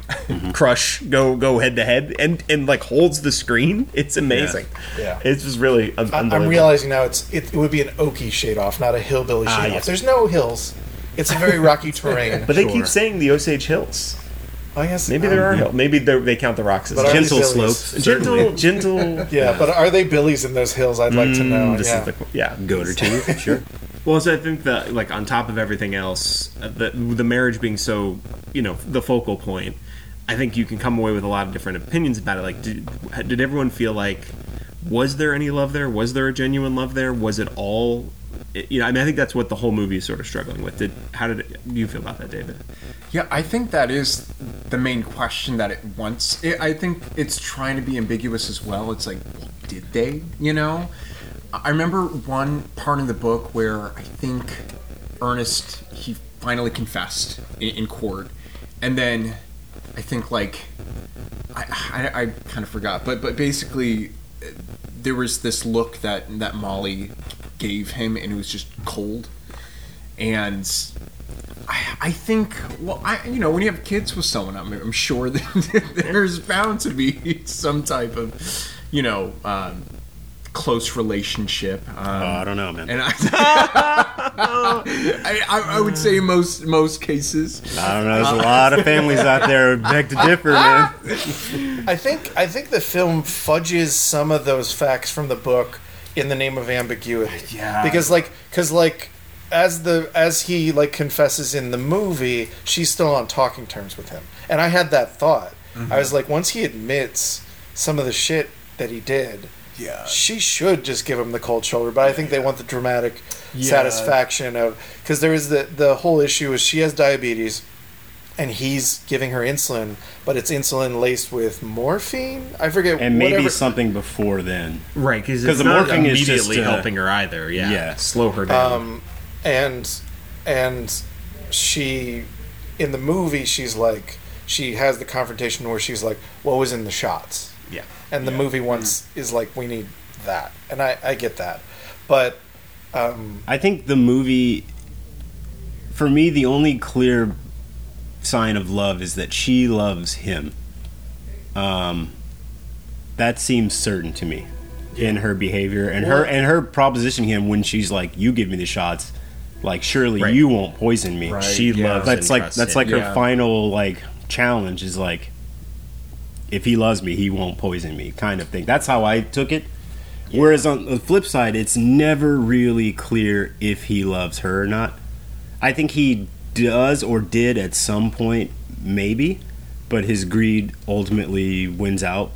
crush, go go head to head, and and like holds the screen. It's amazing. Yeah. it's just really un- I, I'm realizing now it's it, it would be an oaky shade off, not a hillbilly shade Ah, off. yes. There's no hills. It's a very rocky terrain. but they Sure. keep saying the Osage Hills. I guess Maybe there are hills. Maybe they're- count the rocks as But are hills. they Gentle slopes. gentle, gentle. Yeah, but are they billies in those hills? I'd like to know. Mm, this yeah. is the yeah. Goat or two, sure. Well, so I think that like on top of everything else, uh, the the marriage being so you know the focal point, I think you can come away with a lot of different opinions about it. Like, did, did everyone feel like was there any love there? Was there a genuine love there? Was it all? You know, I mean, I think that's what the whole movie is sort of struggling with. Did how did it, you feel about that, David? Yeah, I think that is the main question that it wants. It, I think it's trying to be ambiguous as well. It's like, did they? You know, I remember one part in the book where I think Ernest he finally confessed in, in court, and then I think like I, I, I kind of forgot, but but basically there was this look that that Molly gave him, and it was just cold, and I, I think, well, I you know, when you have kids with someone, I'm, I'm sure that there's bound to be some type of, you know, um, close relationship. Um, Oh, I don't know, man. and I, I, I, I would say most most cases. I don't know. There's a lot of families out there who beg to differ, man. I think I think the film fudges some of those facts from the book in the name of ambiguity. Yeah. Because like cuz like as the as he like confesses in the movie, she's still on talking terms with him. And I had that thought. I was like once he admits some of the shit that he did, Yeah. she should just give him the cold shoulder, but I think they want the dramatic Yeah. satisfaction of cuz there is the the whole issue is she has diabetes and he's giving her insulin, but it's insulin laced with morphine. I forget. And maybe whatever. something before then. Right, Because it's the morphine is immediately just, uh, helping her either. Yeah, yeah. slow her down. Um, and and she in the movie she's like she has the confrontation where she's like, "What was in the shots?" Yeah, And the movie once is like, "We need that," and I I get that, but um, I think the movie, for me, the only clear sign of love is that she loves him. Um, that seems certain to me in her behavior and her and her propositioning him when she's like, "You give me the shots." Like surely Right. you won't poison me. Right. she yeah. loves. That's like that's him. like her Yeah. final like challenge is like, if he loves me, he won't poison me, kind of thing. That's how I took it. Whereas on the flip side, it's never really clear if he loves her or not. I think he does or did at some point, maybe, but his greed ultimately wins out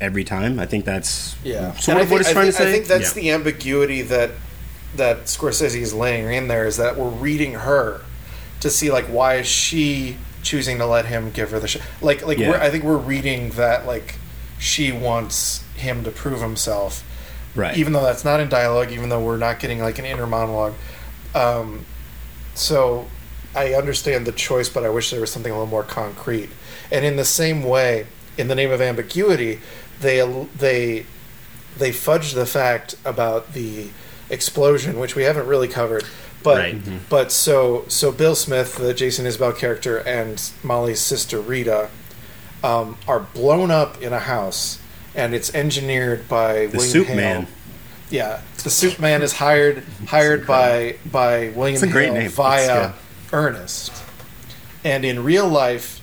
every time. I think that's yeah, sort And I of what think- it's trying I to say. I think that's Yeah. the ambiguity that that Scorsese is laying in there is that we're reading her to see like why is she choosing to let him give her the shot. Like like Yeah. we're, I think we're reading that like she wants him to prove himself. right. even though that's not in dialogue, even though we're not getting like an inner monologue. Um, so I understand the choice, but I wish there was something a little more concrete. And in the same way, in the name of ambiguity, they they they fudge the fact about the explosion, which we haven't really covered. But Right. but so so Bill Smith, the Jason Isbell character, and Molly's sister Rita um, are blown up in a house, and it's engineered by the William soup Hale. man. Yeah, the soup man is hired hired by by William It's a great Hale name. via It's- Ernest, And in real life,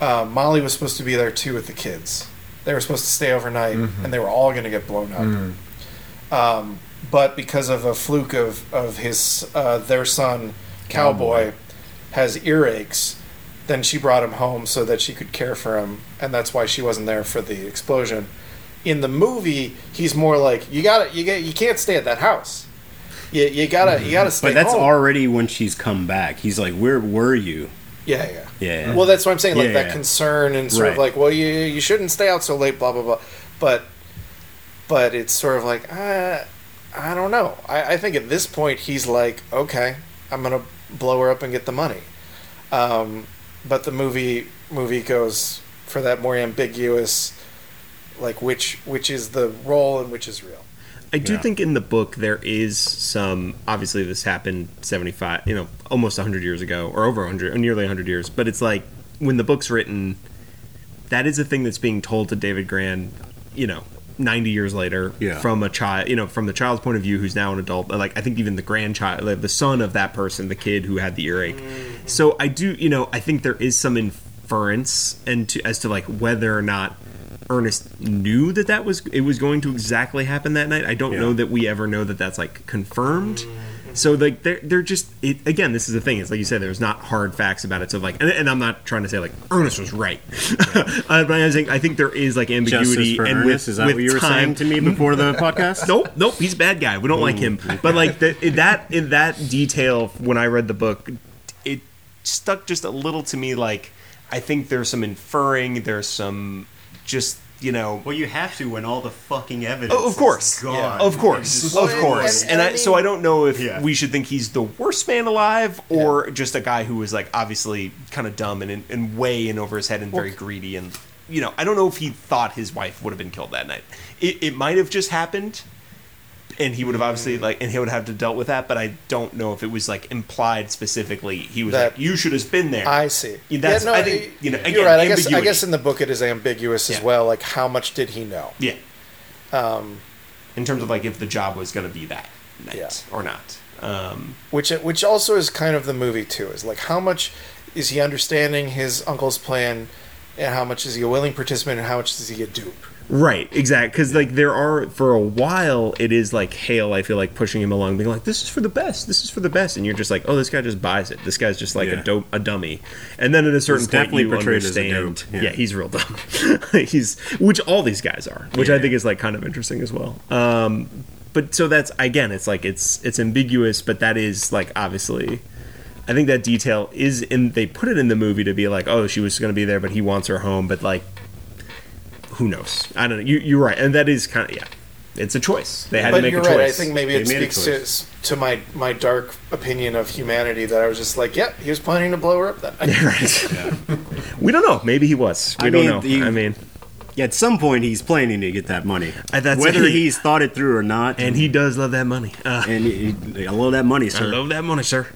uh, Molly was supposed to be there too with the kids. They were supposed to stay overnight, and they were all going to get blown up. Um, but because of a fluke of of his uh, their son, Cowboy, has earaches, then she brought him home so that she could care for him, and that's why she wasn't there for the explosion. In the movie, he's more like you got to you get you can't stay at that house. You, you gotta you gotta stay. But that's home. already when she's come back. He's like, "Where were you?" Yeah, yeah. Yeah. Well, that's what I'm saying. Like Yeah, that yeah. concern and sort of like, well, you you shouldn't stay out so late, blah blah blah. But but it's sort of like, uh, I don't know. I, I think at this point he's like, okay, I'm gonna blow her up and get the money. Um, but the movie movie goes for that more ambiguous, like which which is the role and which is real. I do Yeah. think in the book there is some. Obviously, this happened seventy five, you know, almost hundred years ago, or over hundred, or nearly hundred years. But it's like when the book's written, that is a thing that's being told to David Grann, you know, ninety years later, Yeah. from a child, you know, from the child's point of view, who's now an adult. Like I think even the grandchild, like the son of that person, the kid who had the earache. So I do, you know, I think there is some inference and to, as to like whether or not Ernest knew that that was it was going to exactly happen that night. I don't Yeah. know that we ever know that that's like confirmed. So like they're they're just it, again this is the thing. It's like you said, there's not hard facts about it. So like, and, and I'm not trying to say like Ernest was right, uh, but I'm saying I think there is like ambiguity and Ernest? with, Is that with what you were time, saying to me before the podcast? nope, nope. He's a bad guy. We don't like him. But like the, in that in that detail, when I read the book, it stuck just a little to me. Like I think there's some inferring. There's some just you know. Well, you have to when all the fucking evidence. Oh, of course, is gone. of course, Well, of course. and- And, and I I, so I don't know if Yeah. we should think he's the worst man alive or just a guy who was like obviously kind of dumb and, and way in over his head and very greedy and you know I don't know if he thought his wife would have been killed that night. It, it might have just happened, and he would have obviously like and he would have to dealt with that. But I don't know if it was like implied specifically. He was That- like, "You should have been there." I see. Yeah, that's- no, I think, you know, you're right. I guess I guess in the book it is ambiguous as Yeah. well. Like how much did he know? yeah. Um, In terms of like if the job was going to be that night Yeah. or not. Um, which which also is kind of the movie too. Is like how much is he understanding his uncle's plan, and how much is he a willing participant, and how much is he a dupe? Right, exactly. Because like there are for a while, it is like Hale. I feel like pushing him along, being like, "This is for the best. This is for the best," and you're just like, "Oh, this guy just buys it. This guy's just like Yeah. a dope, a dummy." And then at a certain He's point, you portrayed as a understand. yeah. yeah. he's real dumb. he's which all these guys are, which I think is like kind of interesting as well. Um, but so that's again, it's like it's it's ambiguous, but that is like obviously. I think that detail is in. They put it in the movie to be like, oh, she was going to be there, but he wants her home. But like, who knows? I don't know. You, you're right, and that is kind of yeah. It's a choice. They had But to make you're a choice. right. I think maybe They it speaks to to my my dark opinion of humanity that I was just like, yep, he was planning to blow her up that night. right. we don't know. Maybe he was. We I don't mean, know. the- I mean, At some point, he's planning to get that money. Uh, that's- Whether he's thought it through or not. and he does love that money. Uh, and he, I love that money, sir. I love that money, sir.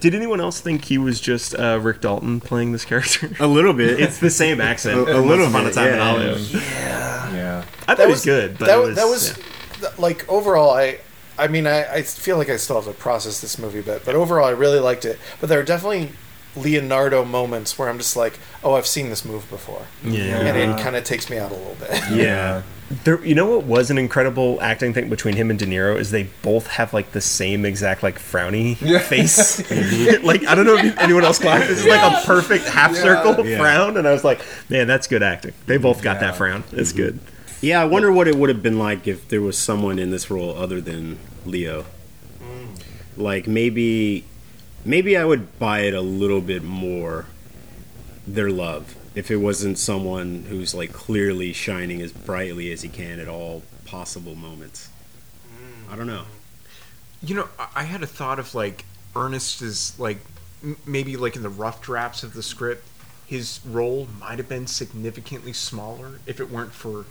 Did anyone else think he was just uh, Rick Dalton playing this character? a little bit. It's the same accent. A- a Once little upon a bit, time in yeah. Hollywood. Yeah. I thought it was good, but that, it was, was, that was yeah. th- like overall. I I mean, I, I feel like I still have to process this movie a bit, but overall, I really liked it. But there are definitely Leonardo moments where I'm just like, oh, I've seen this move before, Yeah. and it kind of takes me out a little bit. yeah. There, you know what was an incredible acting thing between him and De Niro is they both have like the same exact like frowny face. like I don't know if anyone else clocked this is like a perfect half circle Yeah. frown, and I was like, man, that's good acting. They both got Yeah. that frown. It's mm-hmm. good. Yeah, I wonder what it would have been like if there was someone in this role other than Leo. Mm. Like maybe maybe I would buy it a little bit more their love if it wasn't someone who's like clearly shining as brightly as he can at all possible moments. Mm. I don't know. You know, I- I had a thought of like Ernest is like maybe like in the rough drafts of the script, his role might have been significantly smaller if it weren't for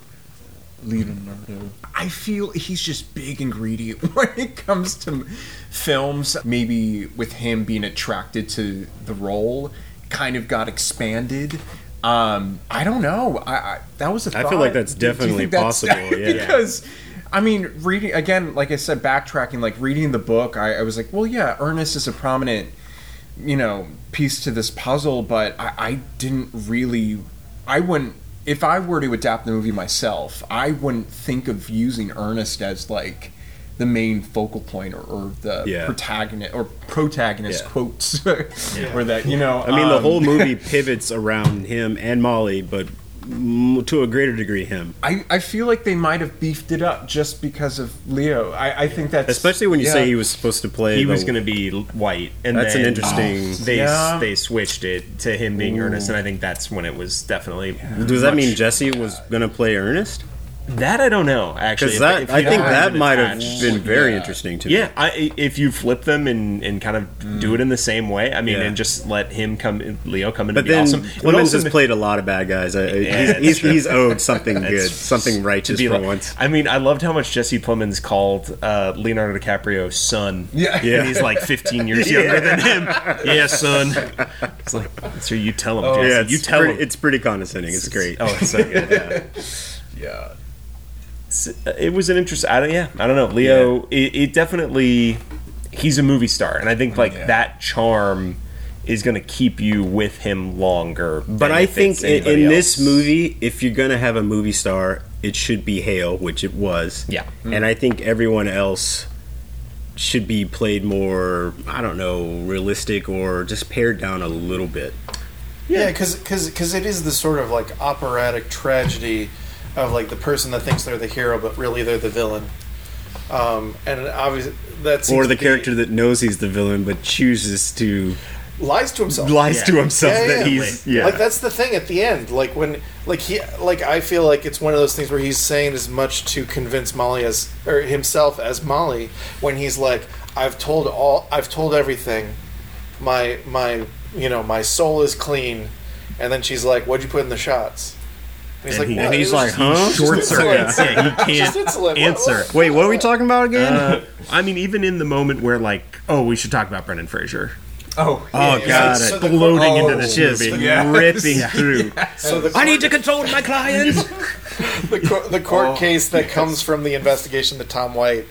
Leonardo. I feel he's just big and greedy when it comes to films. Maybe with him being attracted to the role, kind of got expanded. Um, I don't know. I, I that was a. I feel like that's Do- do you definitely that's- possible, yeah. because. I mean, reading again, like I said, backtracking, like reading the book, I, I was like, well, yeah, Ernest is a prominent you know piece to this puzzle, but I, I didn't really. I wouldn't. If I were to adapt the movie myself, I wouldn't think of using Ernest as like the main focal point or, or the Yeah. protagonist or protagonist Yeah. quotes or that you know. I mean, the um, whole movie pivots around him and Molly, but to a greater degree, him. I, I feel like they might have beefed it up just because of Leo. I, I think that's Especially when you yeah. say he was supposed to play. he the- was going to be white, and That's an then interesting- They Yeah. they switched it to him being Ernest, and I think that's when it was definitely. Does that much- mean Jesse was going to play Ernest? That? I don't know actually. Because If- that if I think that it might have been very Yeah. interesting to me. Yeah, I, if you flip them and, and kind of do it in the same way, I mean, Yeah. and just let him come, Leo come in But to be then awesome. Plemons has played a lot of bad guys. I, Yeah, he's, he's, he's owed something good, That's- something to righteous be for like- once. I mean, I loved how much Jesse Plemons called uh, Leonardo DiCaprio's son. Yeah. and he's like 15 years younger than him. Yeah, son. It's like, so you tell him, Jesse. yeah, you tell pretty, him. it's pretty condescending. It's great. Oh, it's so good. Yeah. yeah. Uh, it was an interest. I don't, yeah, I don't know. Leo, it, it definitely he's a movie star, and I think like Yeah. that charm is going to keep you with him longer. But I think in, in this movie, if you're gonna have a movie star, it should be Hale, which it was. Yeah. Mm-hmm. and I think everyone else should be played more. I don't know, realistic or just pared down a little bit. Yeah, because it is the sort of like operatic tragedy of like the person that thinks they're the hero, but really they're the villain. Um, and obviously that's Or the be- character that knows he's the villain but chooses to lies to himself. lies Yeah. to himself Yeah, that yeah. he's yeah. Like that's the thing at the end. Like when like he like I feel like it's one of those things where he's saying as much to convince Molly as or himself as Molly when he's like I've told all I've told everything. My my you know, my soul is clean. And then she's like, "What'd you put in the shots?" And he's And like, he- and he's like, huh? just short insulin." circuits. Yeah, he can't insulin. What- answer. what- Wait, what are we talking about again? Uh, I mean, even in the moment where like, oh, we should talk about Brendan Fraser. Oh, oh yeah, god, so it the- Bloating Oh, into this just movie. Yeah. ripping through. So the I need to control my clients. the, cour- the court Oh, case that comes from the investigation that Tom White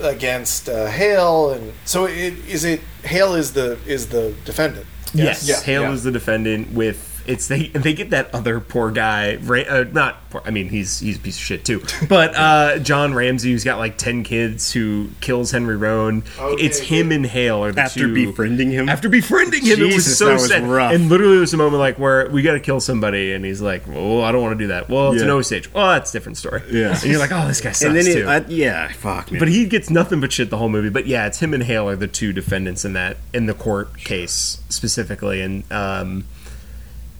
against uh, Hale, and so it, is it Hale is the is the defendant. Yes, Yeah, Hale yeah. is the defendant. With it's they they get that other poor guy. Uh, not poor, I mean he's he's a piece of shit too. But uh, John Ramsey, who's got like ten kids, who kills Henry Roan. Okay, it's him and Hale are the After two. befriending him? After befriending him, it was Jesus, so was sad. rough. And literally, there's a moment like where we got to kill somebody, and he's like, "Oh, I don't want to do that." Well, it's an Yeah. Osage. Well, that's a different story. Yeah. and you're like, "Oh, this guy sucks and then too." it, I, yeah, fuck man. But he gets nothing but shit the whole movie. But yeah, it's him and Hale are the two defendants in that in the court case specifically, and um,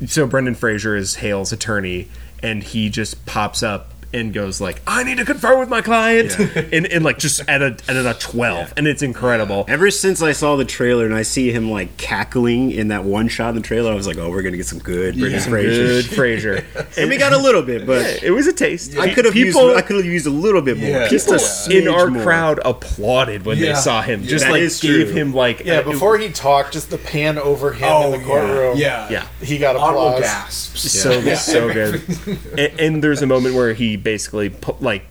so Brendan Fraser is Hale's attorney, and he just pops up and goes like, "I need to confer with my client," and, and like just at a at a twelve, and it's incredible. Ever since I saw the trailer and I see him like cackling in that one shot in the trailer, I was like, "Oh, we're gonna get some good Brendan Some Fraser." good Fraser, And we got a little bit, but it was a taste. I could have used I could have used a little bit more. Yeah. Just People in our more. crowd applauded when they saw him. Just That like gave true. him like Yeah, a- before he talked, just the pan over him Oh, in the courtroom. Yeah, Yeah. he got Audible applause. gasps. so so good. and, and there's a moment where he basically like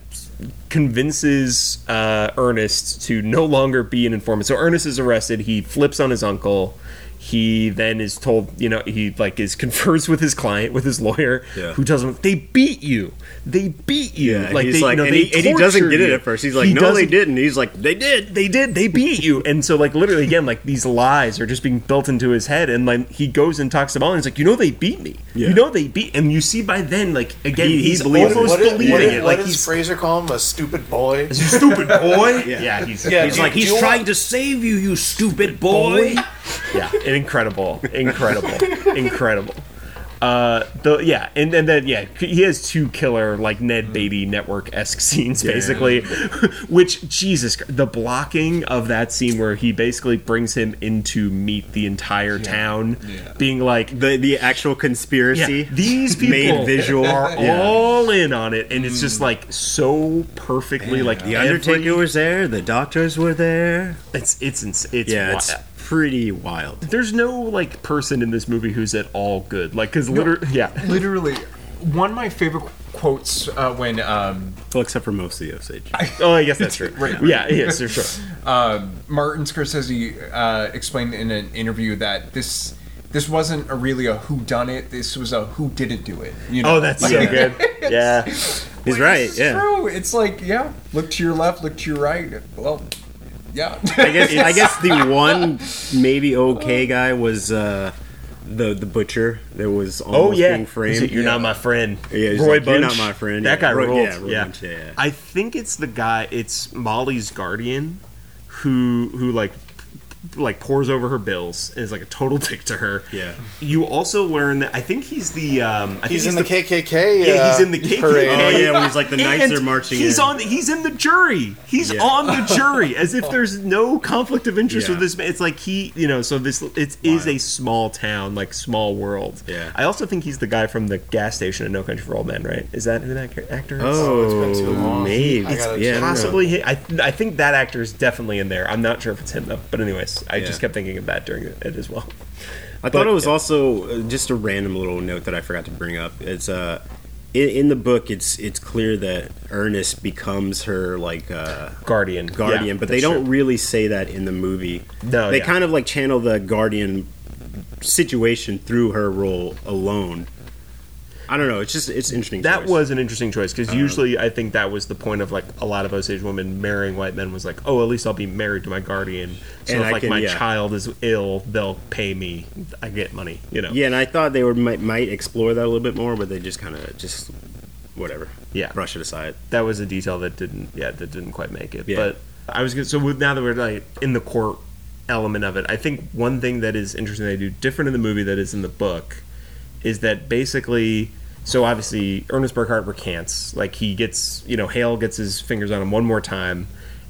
convinces uh, Ernest to no longer be an informant. So Ernest is arrested. He flips on his uncle. He then is told, you know, he like is confers with his client, with his lawyer, Yeah. who tells him they beat you. They beat you. Yeah, like he's they, like, you know, and, they he, and he doesn't get it at first. He's like, He "No, they didn't." He's like, "They did." they did they beat you and so like literally again like these lies are just being built into his head and like he goes and talks to Molly and he's like you know they beat me Yeah. you know they beat and you see by then like again He- he he's believes it. almost What, is, believing what, it is, like what does he's Fraser call him? A stupid boy? stupid boy yeah, he's Yeah, He's do- like, do "He's trying to save you, you stupid boy." Yeah incredible incredible incredible uh the yeah and, and then yeah he has two killer like ned beatty network-esque scenes basically which jesus the blocking of that scene where he basically brings him in to meet the entire town being like The the actual conspiracy. yeah, these people made visual. are Yeah. all in on it and it's just like so perfectly like The Undertaker every- was there. The doctors were there. it's it's ins- it's, Yeah, wi- it's pretty wild. there's no like person in this movie who's at all good like because literally yeah literally one of my favorite quotes uh, when um, Well, except for most of the Osage. Oh, I guess that's true. Yeah, yes, for sure. um, Martin Scorsese uh, explained in an interview that this this wasn't a really a who done it. This was a who didn't do it. You know? Oh, that's so good. Yeah. He's right. Yeah. true. It's like yeah, look to your left, look to your right. Well, yeah. I guess I guess the one maybe okay guy was uh, the the butcher that was Oh almost yeah. being framed. Is it, You're not my friend. Yeah, Roy like, "You're not my friend." That Yeah, guy Roy- ruled. yeah, Roy yeah. Bunch, yeah, yeah. I think it's the guy. It's Molly's guardian, who who like like pours over her bills and is like a total dick to her. Yeah. You also learn that I think he's the um I think He's think in the, KKK. Yeah, he's uh, in the KKK. parade. Oh yeah, when he's like the knights And are marching He's in. on. He's in the jury. He's Yeah. on the jury, as if there's no conflict of interest Yeah. with this man. It's like he, you know. So this it is a small town, like small world. Yeah. I also think he's the guy from the gas station in No Country for Old Men, right? Is that who that actor is? Oh, it's been too long. maybe. I yeah, I don't know. Possibly, he, I I think that actor is definitely in there. I'm not sure if it's him though. But anyways, I just kept thinking of that during it as well. I But- thought it was also uh, just a random little note that I forgot to bring up. It's uh, in, in the book, it's it's clear that Ernest becomes her like uh, Guardian, guardian, Yeah, but they don't true. really say that in the movie. No, they yeah. kind of like channel the guardian situation through her role alone. I don't know. It's just it's interesting. That choice. was an interesting choice because um, usually I think that was the point of like a lot of Osage women marrying white men was like, oh, at least I'll be married to my guardian. So And if I like can- my yeah. child is ill, they'll pay me. I get money, you know. yeah, and I thought they would might, might explore that a little bit more, but they just kind of just whatever. Yeah. brush it aside. That was a detail that didn't, yeah, that didn't quite make it. Yeah. But I was gonna, so with, now that we're like in the court element of it, I think one thing that is interesting they do different in the movie that is in the book is that basically so obviously Ernest Burkhart recants like he gets you know Hale gets his fingers on him one more time.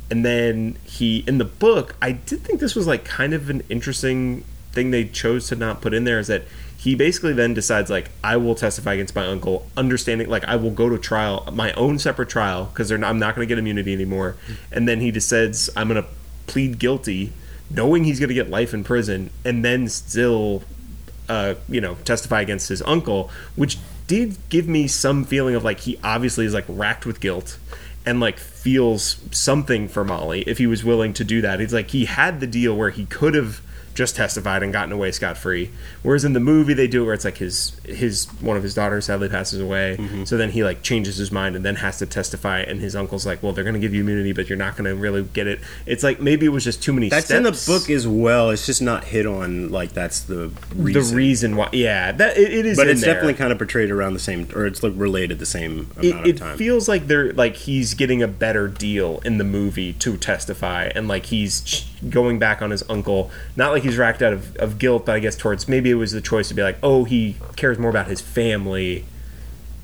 And then he in the book I did think this was like kind of an interesting thing they chose to not put in there is that he basically then decides like I will testify against my uncle understanding like I will go to trial my own separate trial because I'm not going to get immunity anymore. And then he decides I'm going to plead guilty knowing he's going to get life in prison and then still uh, you know, testify against his uncle, which did give me some feeling of like he obviously is like racked with guilt and like feels something for Molly if he was willing to do that. It's like he had the deal where he could have just testified and gotten away scot free. Whereas in the movie they do it where it's like his his one of his daughters sadly passes away, mm-hmm. so then he like changes his mind and then has to testify, and his uncle's like, well, they're going to give you immunity, but you're not going to really get it. It's like maybe it was just too many. That's in the book as well. It's just not hit on like that's the reason. The reason why, yeah, that it, it is. but it's there. definitely kind of portrayed around the same, or it's like related the same amount it, of time. it feels like they're like he's getting a better deal in the movie to testify and like he's ch- going back on his uncle not like he's racked out of, of guilt but i guess towards maybe it was the choice to be like oh he cares more about his family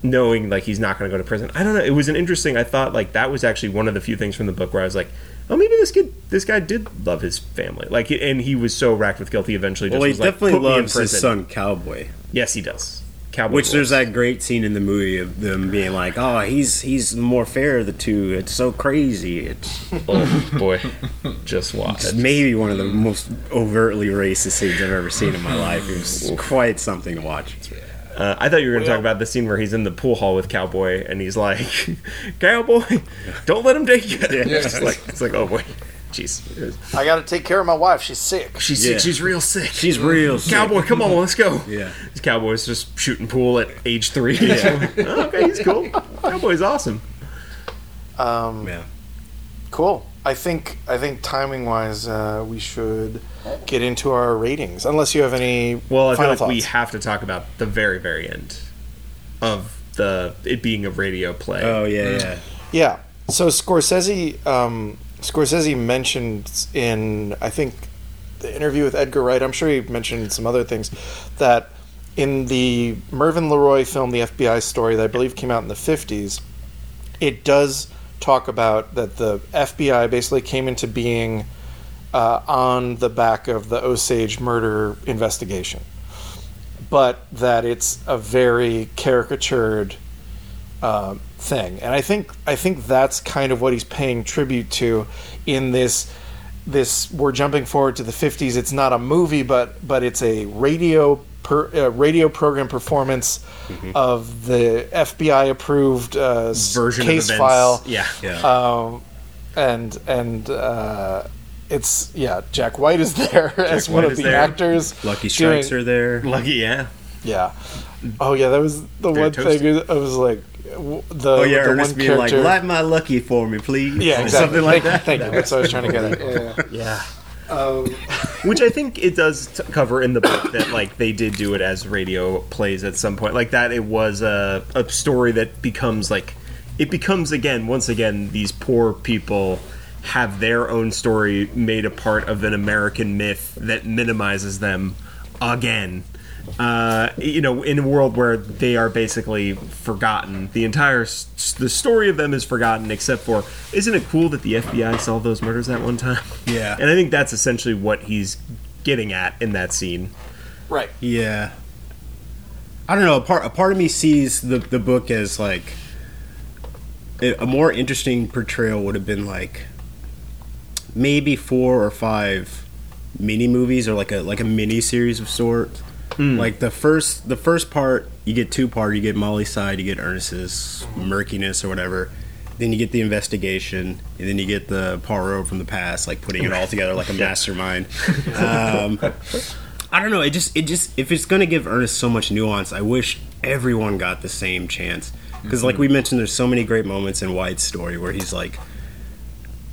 knowing like he's not going to go to prison. I don't know. It was an interesting i thought like that was actually one of the few things from the book where i was like oh maybe this kid this guy did love his family. Like and he was so racked with guilt he eventually just well, he was like, definitely "Put me in loves his son Cowboy, yes he does Cowboy which there's that great scene in the movie of them being like, "Oh, he's he's more fair of the two. It's so crazy. It's oh boy just watch it's maybe one of the most overtly racist scenes I've ever seen in my life. It was quite something to watch. Uh, I thought you were going to talk about the scene where he's in the pool hall with Cowboy and he's like, "Cowboy, don't let him take you." it's like it's like, oh boy, jeez, I got to take care of my wife. She's sick. she's Yeah. sick. She's real sick. She's real. sick. Cowboy, come on, let's go. Yeah. This Cowboy's just shooting pool at age three. oh, okay, he's cool. Cowboy's awesome. Um, Yeah. cool. I think I think timing wise, uh, we should get into our ratings. Unless you have any Well, I feel like thoughts. we have to talk about the very, very end of the it being a radio play. Oh yeah, yeah. Yeah. So Scorsese, um, Scorsese mentioned in I think the interview with Edgar Wright. I'm sure he mentioned some other things that in the Mervyn LeRoy film, the FBI story that I believe came out in the 50s, it does talk about that the FBI basically came into being uh, on the back of the Osage murder investigation, but that it's a very caricatured uh, thing, and I think I think that's kind of what he's paying tribute to in this. This we're jumping forward to the 50s. It's not a movie, but but it's a radio per, uh, radio program performance of the FBI approved uh, Version case of file. Yeah. Yeah. Um, and and uh, it's yeah, Jack White is there as one White of the there. actors. Lucky Strikes doing- are there. Lucky, yeah. Yeah. Oh yeah, that was the Very one toasty. thing. I was like, the Oh yeah, the Ernest one being character. like, "Light my lucky for me, please." yeah, exactly. Something like thank, that. Thank you. That's what I was trying to get at. Yeah, yeah. Yeah. Um, Which I think it does t- cover in the book that like they did do it as radio plays at some point. Like that, it was a, a story that becomes like it becomes again once again these poor people have their own story made a part of an American myth that minimizes them again. Uh, you know, in a world where they are basically forgotten, the entire s- the story of them is forgotten, except for isn't it cool that the FBI solved those murders that one time? Yeah. and I think that's essentially what he's getting at in that scene. right. Yeah. I don't know. A part a part of me sees the the book as like a a more interesting portrayal would have been like maybe four or five mini movies or like a like a mini series of sorts. Mm. Like the first the first part you get two part you get Molly's side you get Ernest's mm-hmm. murkiness or whatever. Then you get the investigation, and then you get the Poirot from the past, like putting it all together like a mastermind. Um, I don't know. It just it just if it's gonna give Ernest so much nuance, I wish everyone got the same chance. Because like we mm-hmm. mentioned, there's so many great moments in White's story where he's like,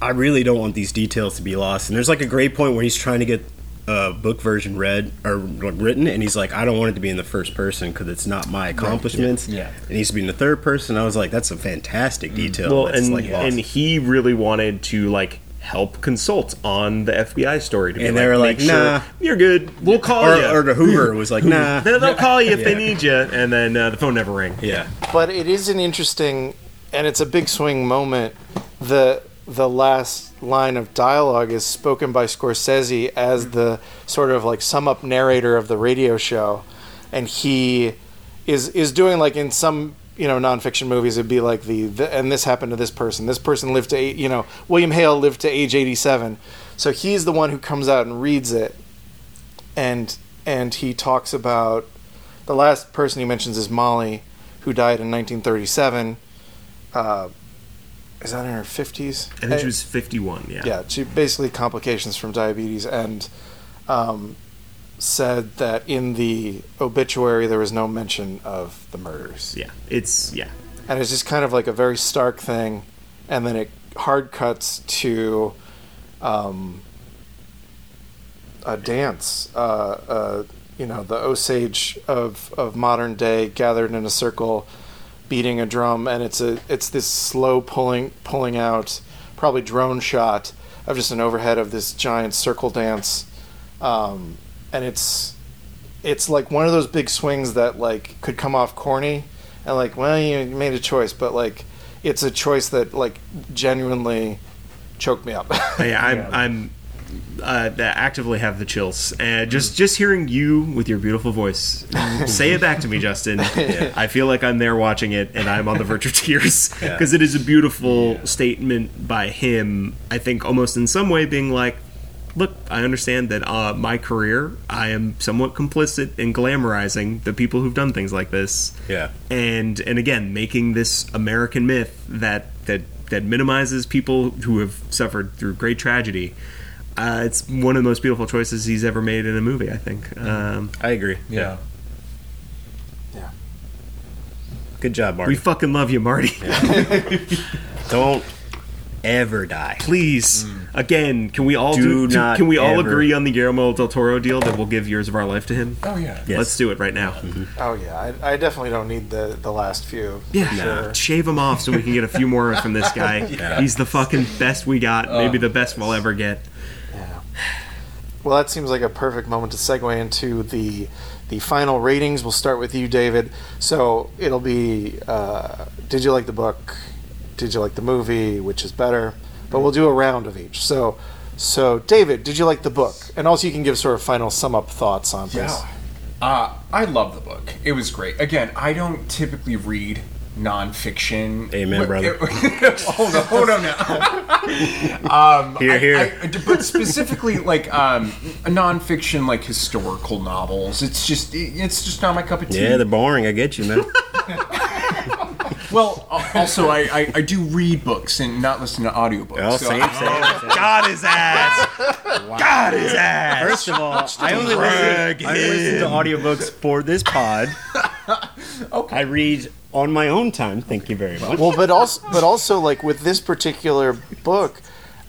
I really don't want these details to be lost. And there's like a great point where he's trying to get a book version read or written, and he's like, I don't want it to be in the first person because it's not my accomplishments. Yeah. it needs to be in the third person. I was like, that's a fantastic detail. Well, that's and like lost. and he really wanted to like help consult on the FBI story. To be And they were like, "Make sure "Nah." you're good. We'll call or, you." or the Hoover was like, nah. Then they'll call you if they need you, and then uh, the phone never rang. Yeah, but it is an interesting and it's a big swing moment the the last line of dialogue is spoken by Scorsese as the sort of like sum up narrator of the radio show. And he is is doing like in some you know nonfiction movies it'd be like the, the and this happened to this person. This person lived to eight you know William Hale lived to age 87 so he's the one who comes out and reads it. And and he talks about the last person he mentions is Molly who died in 1937 uh, is that in her 50s I think she was 51. Yeah. yeah, she basically complications from diabetes and um, said that in the obituary there was no mention of the murders. Yeah. It's yeah. And it's just kind of like a very stark thing. And then it hard cuts to um, a dance. Uh, uh, you know, the Osage of, of modern day gathered in a circle beating a drum and it's a it's this slow pulling pulling out probably drone shot of just an overhead of this giant circle dance. Um, and it's it's like one of those big swings that like could come off corny and like well you made a choice but like it's a choice that like genuinely choked me up. Yeah I'm I'm uh, that actively have the chills, and just just hearing you with your beautiful voice say it back to me, Justin. I feel like I'm there watching it, and I'm on the verge of tears because it is a beautiful statement by him. I think almost in some way being like, look, I understand that uh, my career, I am somewhat complicit in glamorizing the people who've done things like this yeah. and and again making this American myth that that that minimizes people who have suffered through great tragedy. Uh, it's one of the most beautiful choices he's ever made in a movie. I think. Um, I agree. Yeah. Yeah. Good job, Marty. we fucking love you, Marty. Don't ever die. Please, again, can we all Do do? not can we all ever- agree on the Guillermo del Toro deal that we'll give years of our life to him? Oh yeah. Yes. Let's do it right now. oh yeah I, I definitely don't need the the last few Yeah, Sure. shave him off so we can get a few more from this guy. He's the fucking best we got. Maybe the best we'll ever get. Well, that seems like a perfect moment to segue into the the final ratings. We'll start with you, David. So it'll be: uh, Did you like the book? Did you like the movie? Which is better? But we'll do a round of each. So, so David, did you like the book? And also, you can give sort of final sum up thoughts on this. Yeah. Uh, I love the book. It was great. Again, I don't typically read nonfiction. Amen, brother. hold on, hold on now. um, Here, I- here. I- but specifically, like um, nonfiction, like historical novels. It's just, it's just not my cup of tea. Yeah, they're boring. I get you, man. well, also, I, I, I do read books and not listen to audiobooks. Oh, so same, same, same. Got his ass. Got his ass. First of all, I only listen, I listen to audiobooks for this pod. Okay. I read on my own time. Thank you very much. Well, but also, but also, like with this particular book,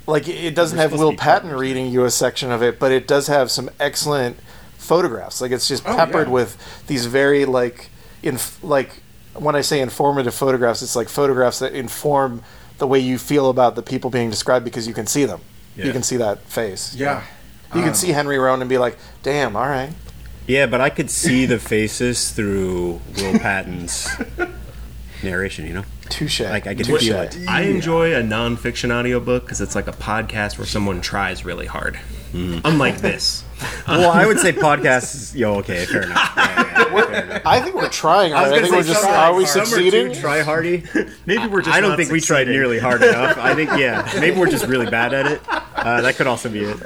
like it doesn't have supposed to Will Patton reading you a section of it, but it does have some excellent photographs. Like it's just Oh, peppered yeah. with these very like in like when I say informative photographs, it's like photographs that inform the way you feel about the people being described because you can see them. You can see that face. yeah. You can um, see Henry Roan and be like, "Damn, all right." Yeah, but I could see the faces through Will Patton's narration. You know, Touche. like I could Touche. feel it. I enjoy a nonfiction audiobook because it's like a podcast where someone tries really hard. Unlike this. Well, I would say podcasts. Yo, okay, fair enough. Yeah, yeah, fair enough. I think we're trying hard. I, think we're just. Are we succeeding? too try hardy. Maybe we're just I don't not think we tried nearly hard enough. I think yeah, maybe we're just really bad at it. Uh, that could also be it.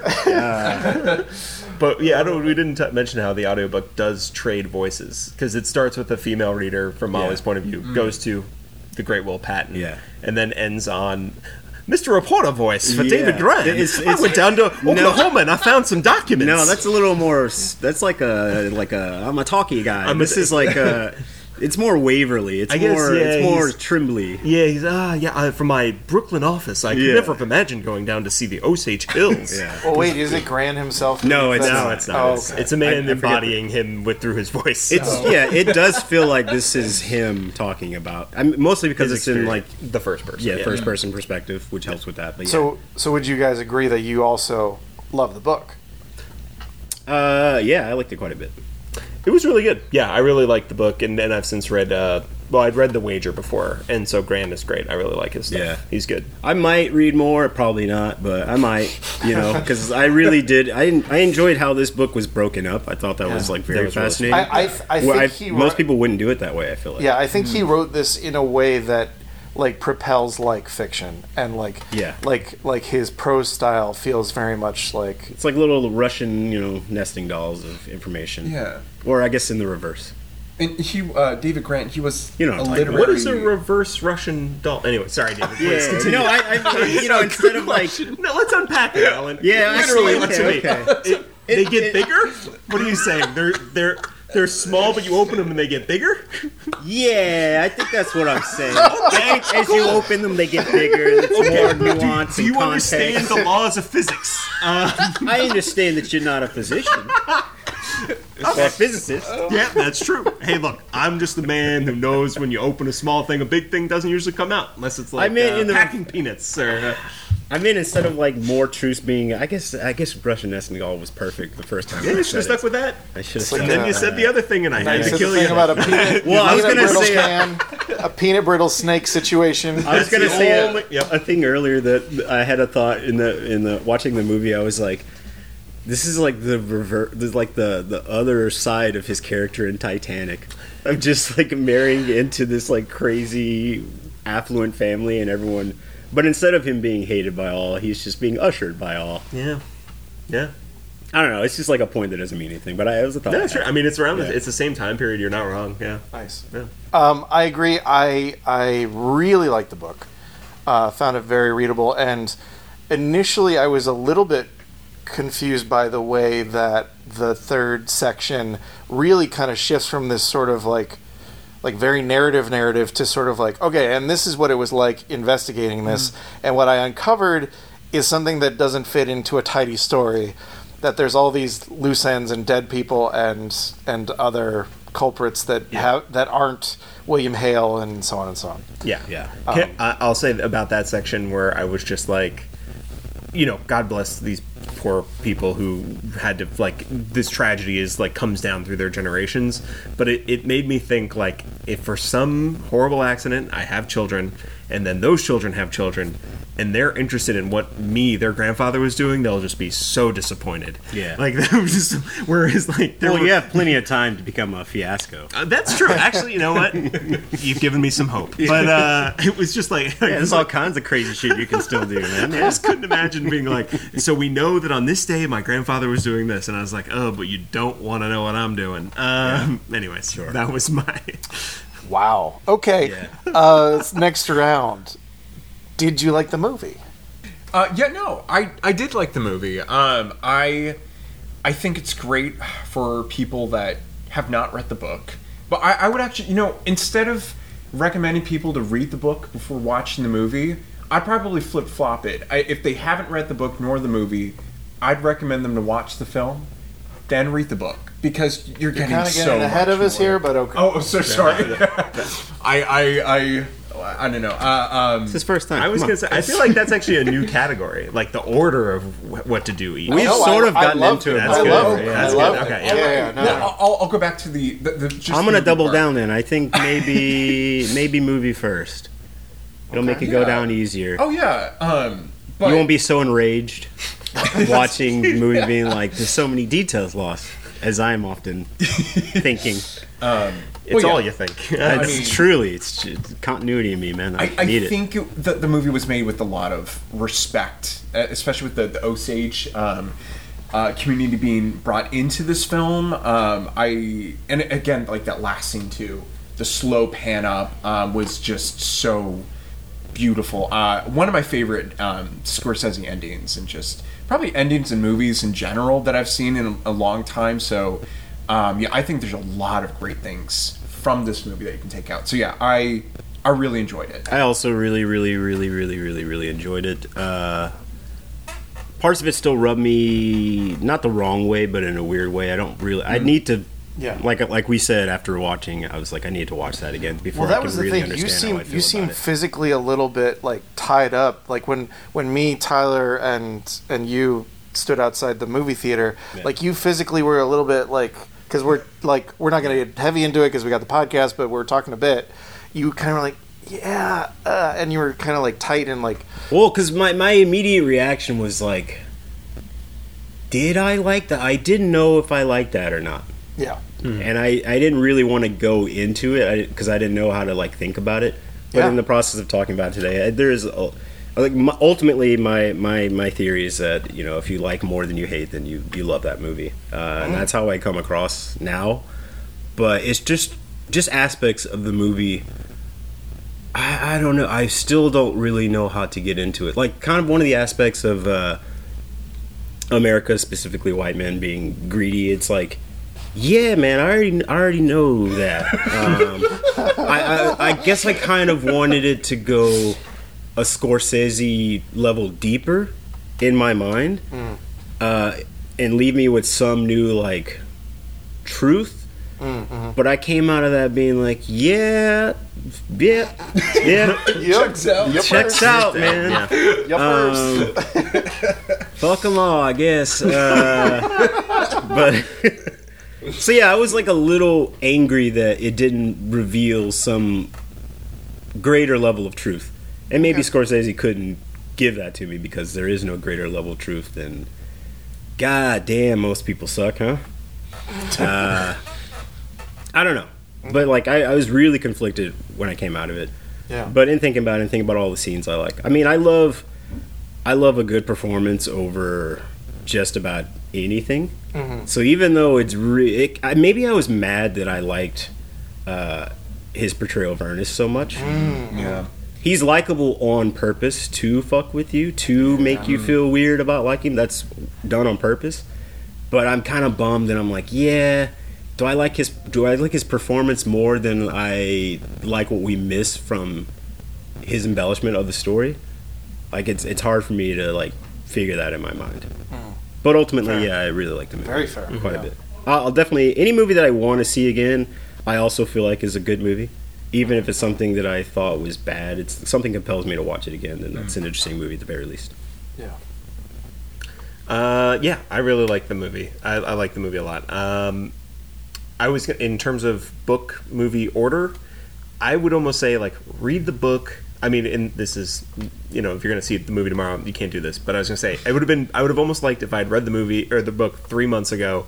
But yeah, I don't. We didn't t- mention how the audiobook does trade voices because it starts with a female reader from Molly's Yeah. point of view, mm-hmm. goes to the great Will Patton, Yeah. and then ends on Mr. Reporter voice for Yeah. David Grann. It's- I went down to Oklahoma and I found some documents. No, that's a little more. That's like a like a. I'm a talkie guy. I'm a- this is like a. It's more Waverly. It's I guess, more. yeah, it's more he's- Trimbley. yeah. He's ah yeah. I, from my Brooklyn office, I could Yeah. never have imagined going down to see the Osage Hills. Yeah. Well, wait, is it Grann himself? No, it's That's- No, not. it's not. Oh, It's, okay. it's a man I- I forget embodying him with through his voice. It's yeah. It does feel like this is him talking about. I mean, mostly because his it's in like the first person. yeah, first person perspective, which helps with that. But yeah. So, so would you guys agree that you also love the book? uh, yeah, I liked it quite a bit. It was really good. Yeah, I really liked the book, and, and I've since read. Uh, well, I'd read The Wager before, and so Grann is great. I really like his stuff. Yeah. he's good. I might read more, probably not, but I might, you know, because I really did. I I enjoyed how this book was broken up. I thought that was like very That was really fascinating. I, I, th- I Well, I- he most people wouldn't do it that way. I feel like. Yeah, I think he wrote this in a way that like propels like fiction and like Yeah. like like his prose style feels very much like It's like little Russian, you know, nesting dolls of information. Yeah. Or I guess in the reverse. And he, uh, David Grann, he was You know what a I'm talking about. literary. What is a reverse Russian doll? Anyway, sorry, David. Please continue. No, I, I you know, instead of like, no, let's unpack it, Allan. Yeah, literally, actually, look okay, to me. It- they get bigger. What are you saying? They're they're they're small, but you open them and they get bigger. yeah, I think that's what I'm saying. As, as you open them, they get bigger. It's more nuance Do you and understand the laws of physics? I understand that you're not a physician. Or a physicist. Yeah, that's true. Hey, look, I'm just the man who knows when you open a small thing, a big thing doesn't usually come out unless it's like I mean, uh, in the- packing peanuts or. Uh, I mean, instead of like more truths being, I guess, I guess Russian nesting doll was perfect the first time. yeah, you should have stuck it. with that. I should have And then Yeah. you said the other thing, and I I had to kill you. about a peanut, Well, I was gonna brittle say- can, a peanut brittle snake situation. I was gonna the say a, yep. a thing earlier that I had a thought in the in the watching the movie. I was like, this is like the rever- this is like the the other side of his character in Titanic, of just like marrying into this like crazy affluent family and everyone. But instead of him being hated by all, he's just being ushered by all. Yeah, yeah. I don't know. It's just like a point that doesn't mean anything. But I it was a thought. No, I that's had. right. I mean, it's around. Yeah. The, it's the same time period. You're not wrong. Yeah. Nice. Yeah. Um, I agree. I I really liked the book. Uh, found it very readable, and initially I was a little bit confused by the way that the third section really kind of shifts from this sort of like like very narrative narrative to sort of like okay and this is what it was like investigating this. Mm-hmm. And what i uncovered is something that doesn't fit into a tidy story that there's all these loose ends and dead people and and other culprits that have that aren't william hale and so on and so on. Yeah, Yeah. Um, I, I'll say about that section where I was just like, you know, God bless these poor people who had to like this tragedy is like comes down through their generations. But it, it made me think like if for some horrible accident I have children, and then those children have children, and they're interested in what me, their grandfather, was doing, they'll just be so disappointed. Yeah. like that was just whereas like Well, were- you have plenty of time to become a fiasco. uh, that's true. Actually, you know what? You've given me some hope. But uh, it was just like, Yeah, there's all kinds of crazy shit you can still do, man. I just couldn't imagine being like. So we know that on this day my grandfather was doing this, and I was like, oh, but you don't want to know what I'm doing. Um, Anyways, that was my. Wow. Okay. Yeah. Uh, next round. Did you like the movie? Uh, yeah, no, I I did like the movie. Um, I I think it's great for people that have not read the book. But I, I would actually, you know, instead of recommending people to read the book before watching the movie, I'd probably flip flop it. I, if they haven't read the book nor the movie, I'd recommend them to watch the film, then read the book because you're, You're getting kind of so getting ahead much of us more. here, but okay. Oh, so sorry. I I I I don't know. Uh, um, It's his first time. I was Come gonna on. say, I feel like that's actually a new category, like the order of wh- what to do each. We've No, sort I- of I gotten loved into it. it. That's I good. love it. Yeah, I that's love good. it. Okay, Yeah, yeah. yeah, no, no, no. I'll, I'll go back to the. the, the just I'm gonna movie double part. down then. I think maybe maybe movie first. It'll make it go down easier. Oh yeah. Um, but you won't be so enraged watching the movie being like, there's so many details lost, as I'm often thinking. It's Well, all yeah. you think. It's mean- truly, it's, it's continuity in me, man. I, I, I need it. think it, the, the movie was made with a lot of respect, uh, especially with the, the Osage um, uh, community being brought into this film. Um, I and again, like that last scene too, the slow pan up um, was just so beautiful. Uh, one of my favorite um, Scorsese endings, and just probably endings in movies in general that I've seen in a, a long time. So, um, yeah, I think there's a lot of great things from this movie that you can take out. So, yeah, I I really enjoyed it. I also really, really, really, really, really, really enjoyed it. Uh, parts of it still rub me not the wrong way, but in a weird way. I don't really. I need to. Yeah. Like like we said after watching, I was like, I need to watch that again before Well, that I can was the really thing. You seem how I feel you seem physically a little bit like tied up. Like when when me, Tyler, and and you stood outside the movie theater, Yeah. like you physically were a little bit like because we're like we're not going to get heavy into it because we got the podcast, but we're talking a bit. You kind of were like, yeah, uh, and you were kind of like tight and like, Well, because my, my immediate reaction was like, did I like that? I didn't know if I liked that or not. yeah, And I, I didn't really want to go into it because I, didn't know how to like think about it. But Yeah. in the process of talking about it today, I- there is a, like my, ultimately my, my my theory is that you know if you like more than you hate, then you you love that movie, uh, and that's how I come across now. But it's just just aspects of the movie. I, I don't know. I still don't really know how to get into it. Like kind of one of the aspects of uh, America, specifically white men being greedy. It's like yeah, man, I already, I already know that. Um, I, I, I guess I kind of wanted it to go a Scorsese level deeper in my mind, uh, and leave me with some new like truth. But I came out of that being like, yeah, yeah, yeah, checks out, checks out, man. Um, fuck them all, I guess. Uh, but so yeah, I was like a little angry that it didn't reveal some greater level of truth, and maybe Scorsese couldn't give that to me because there is no greater level of truth than. God damn, most people suck, huh? Uh, I don't know, but like I, I was really conflicted when I came out of it. Yeah. But in thinking about it and thinking about all the scenes I like, I mean, I love, I love a good performance over just about anything. Mm-hmm. So even though it's re- it, I, maybe I was mad that I liked uh, his portrayal of Ernest so much. Mm. Yeah. He's likable on purpose to fuck with you, to make you feel weird about liking him. That's done on purpose. But I'm kind of bummed, and I'm like, yeah. Do I like his Do I like his performance more than I like what we miss from his embellishment of the story? Like it's it's hard for me to like figure that in my mind. Mm. But ultimately, Fair. yeah, I really like the movie. Very fair, quite yeah. a bit. I'll definitely any movie that I want to see again. I also feel like is a good movie, even if it's something that I thought was bad. It's something compels me to watch it again. Then that's an interesting movie at the very least. yeah. Uh, yeah, I really like the movie. I, I like the movie a lot. Um, I was in terms of book movie order. I would almost say like read the book. I mean, and this is you know if you're going to see the movie tomorrow, you can't do this. But I was going to say I would have been I would have almost liked if I had read the movie or the book three months ago,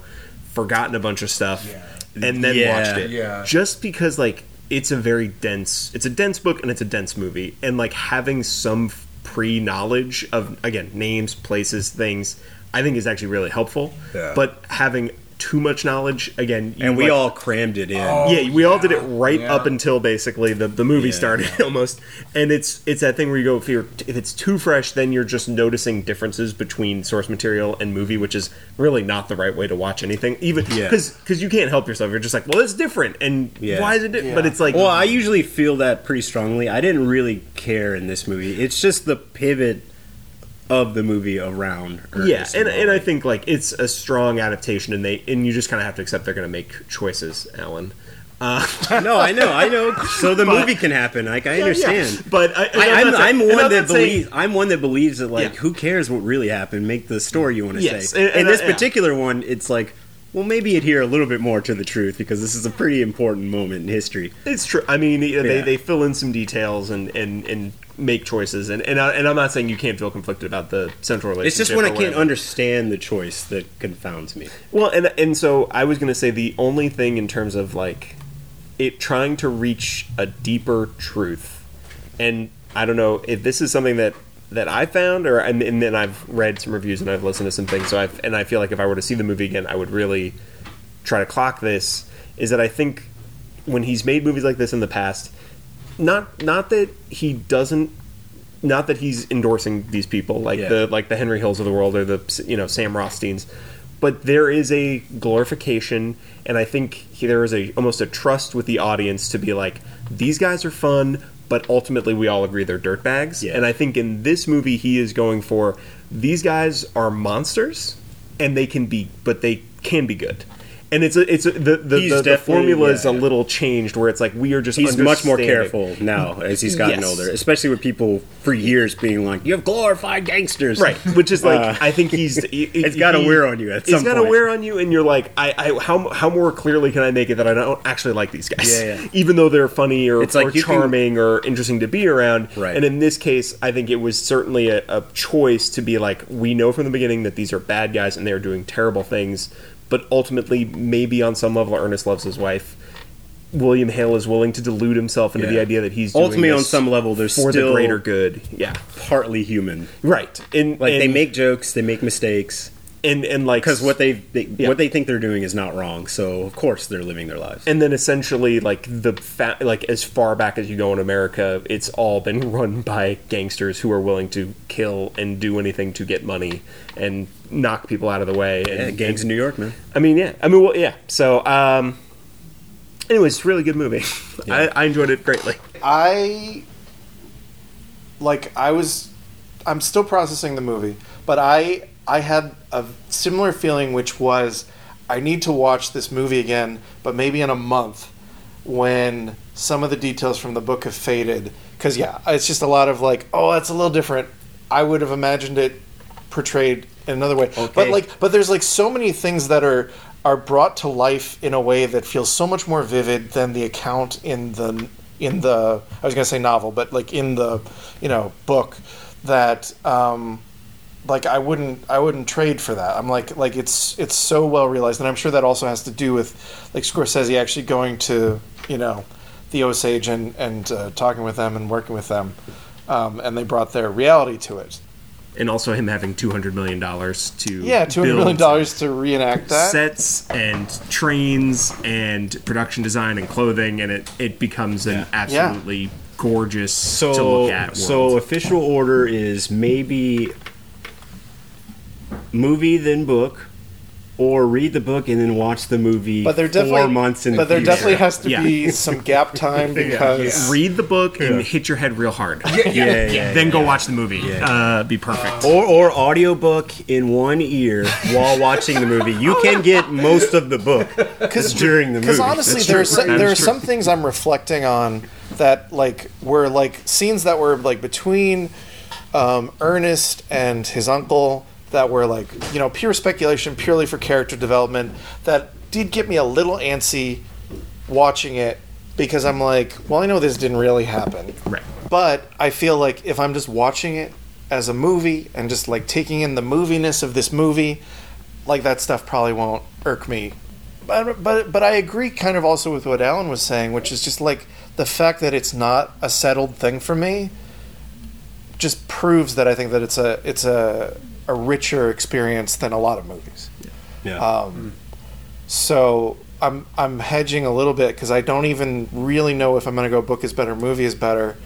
forgotten a bunch of stuff, and then Yeah. watched it. Yeah. Just because like it's a very dense it's a dense book and it's a dense movie and like having some pre knowledge of again names places things i think is actually really helpful Yeah. but having too much knowledge again and we like- all crammed it in. Oh, yeah, we all did it oh, right yeah. up until basically the, the movie Yeah. started almost, and it's it's that thing where you go if you're if it's too fresh, then you're just noticing differences between source material and movie, which is really not the right way to watch anything. Even Yeah. because you can't help yourself, you're just like, well, it's different, and Yeah. why is it? Di-? But it's like, Well, I usually feel that pretty strongly. I didn't really care in this movie. It's just the pivot of the movie around. yeah, Ernest and, and I think like it's a strong adaptation, and they and you just kind of have to accept they're going to make choices, Allan. Uh, no, I know, I know. So the movie can happen. Like I understand. but I, and I, I'm, I'm one I'm that saying- believes. I'm one that believes that like, Yeah. who cares what really happened? Make the story you want to Yes, say. and- and In this yeah. particular one, it's like, well, maybe adhere a little bit more to the truth because this is a pretty important moment in history. It's true. I mean, they, Yeah. they fill in some details and, and, and make choices, and and, I, and I'm not saying you can't feel conflicted about the central relationship. It's just when I can't understand the choice that confounds me. Well, and and so I was going to say the only thing in terms of like it trying to reach a deeper truth, and I don't know if this is something that that I found, or and, and then I've read some reviews and I've listened to some things, so I've and I feel like if I were to see the movie again, I would really try to clock this. Is that I think when he's made movies like this in the past, not not that he doesn't not that he's endorsing these people like Yeah. the like the Henry Hills of the world or the you know Sam Rothsteins, but there is a glorification, and I think he, there is a almost a trust with the audience to be like these guys are fun, but ultimately we all agree they're dirtbags, Yeah. and I think in this movie he is going for these guys are monsters, and they can be, but they can be good. And it's a, it's a, the the, the, the formula is a yeah. little changed where it's like we are just He's much more careful now as he's gotten Yes. older, especially with people for years being like, "You have glorified gangsters." right which is like Uh, i think he's he, it's gotta wear on you at it's some gotta wear on you and you're like I, I how, how more clearly can i make it that i don't actually like these guys Yeah, yeah. even though they're funny or, It's like or you can- charming or interesting to be around Right. and in this case i think it was certainly a, a choice to be like we know from the beginning that these are bad guys and they're doing terrible things but ultimately maybe on some level ernest loves his wife William Hale is willing to delude himself into the idea that he's doing Ultimately, on some level, they're for still the greater good. Yeah, partly human. right. And Like they make jokes, they make mistakes and and like because what they, they Yeah. what they think they're doing is not wrong. So of course they're living their lives. and then essentially like the fa- like as far back as you go in America, it's all been run by gangsters who are willing to kill and do anything to get money and knock people out of the way. And yeah, gangs in New York, man. I mean, yeah. I mean, well, yeah. So, um, anyways, really good movie. I, I enjoyed it greatly. I like I was I'm still processing the movie, but I I had a similar feeling which was I need to watch this movie again, but maybe in a month when some of the details from the book have faded cuz yeah, it's just a lot of like, oh, that's a little different. I would have imagined it portrayed in another way. But like but there's like so many things that are are brought to life in a way that feels so much more vivid than the account in the in the I was gonna say novel, but like in the you know book that um, like I wouldn't I wouldn't trade for that. I'm like like it's it's so well realized, and I'm sure that also has to do with like Scorsese actually going to you know the Osage and and uh, talking with them and working with them, um, and they brought their reality to it. And also him having two hundred million dollars to Yeah, two hundred million dollars to reenact that. sets and trains and production design and clothing, and it it becomes an absolutely gorgeous So to look at. so official order is maybe movie then book, or read the book and then watch the movie. But there four definitely months in. But the there future. definitely has to Yeah. be some gap time because read the book and hit your head real hard. Yeah, yeah, yeah, then go watch the movie. Uh, be perfect. or or audiobook in one ear while watching the movie. You can get most of the book during the movie. Because honestly, there are some, there are some things I'm reflecting on that like were like scenes that were like between um, Ernest and his uncle that were like you know pure speculation, purely for character development. That did get me a little antsy watching it because I'm like, well, I know this didn't really happen. Right. But I feel like if I'm just watching it as a movie and just like taking in the moviness of this movie, like that stuff probably won't irk me. But but but I agree kind of also with what Allan was saying, which is just like the fact that it's not a settled thing for me just proves that I think that it's a it's a a richer experience than a lot of movies. Yeah. Um, so I'm I'm hedging a little bit because I don't even really know if I'm going to go book is better, movie is better.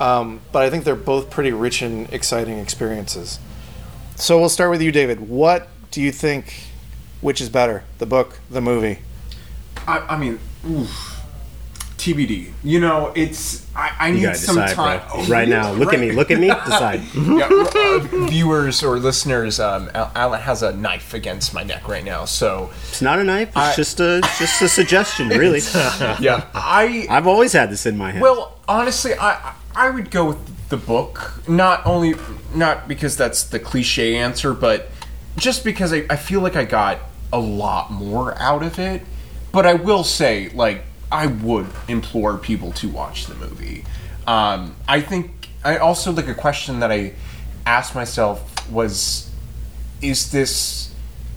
Um, but I think they're both pretty rich and exciting experiences. So we'll start with you, David. What do you think? Which is better, the book, the movie? I, I mean, oof, TBD. You know, it's I, I need some decide, time. Oh, right now. Look at me. Look at me. Decide. yeah, uh, viewers or listeners, um, Al- Allan has a knife against my neck right now. So It's not a knife. It's I- just a just a suggestion, really. yeah, I I've always had this in my head. Well, honestly, I I would go with the book. Not only not because that's the cliche answer, but just because I, I feel like I got a lot more out of it. But I will say, like, I would implore people to watch the movie. Um, I think I also like a question that I asked myself was, is this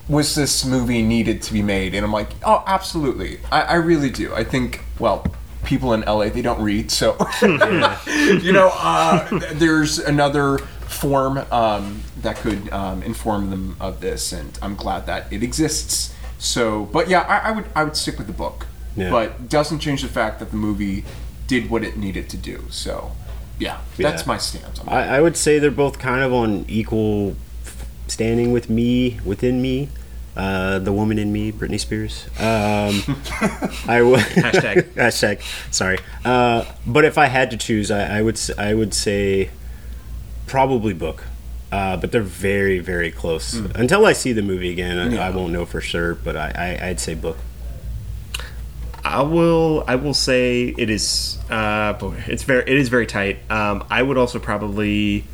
was this movie needed to be made? And I'm like, oh, absolutely. I, I really do. I think, well, people in LA, they don't read. So, you know, uh, there's another form um, that could um, inform them of this. And I'm glad that it exists. So, but yeah, I, I would I would stick with the book. Yeah. But doesn't change the fact that the movie did what it needed to do. So, yeah, that's Yeah. my stance on that. I, I would say they're both kind of on equal standing with me within me. Uh, the woman in me, Britney Spears. Um, I would Hashtag. hashtag. Sorry, uh, but if I had to choose, I, I would s- I would say probably book. Uh, but they're very very close. Until I see the movie again, I, Yeah. I won't know for sure. But I, I I'd say book. I will. I will say it is. Uh, boy, it's very. It is very tight. Um, I would also probably.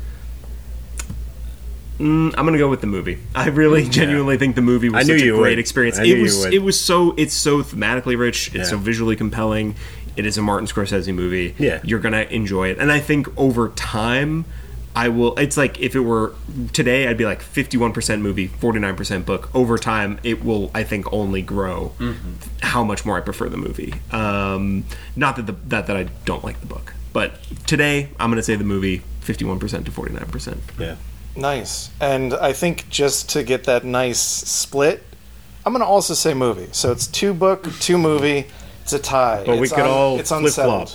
Mm, I'm gonna go with the movie. I really genuinely think the movie was such a great would. experience. I it was. It was so. It's so thematically rich. It's Yeah. so visually compelling. It is a Martin Scorsese movie. Yeah. you're gonna enjoy it, and I think over time. I will. It's like if it were today, I'd be like 51% movie, 49% book. Over time, it will, I think, only grow how much more I prefer the movie. Um, not that the that that I don't like the book, but today I'm going to say the movie 51% to 49%. Yeah. Nice. And I think just to get that nice split, I'm going to also say movie. So it's two book, two movie. It's a tie. But we could un- all it's flip flop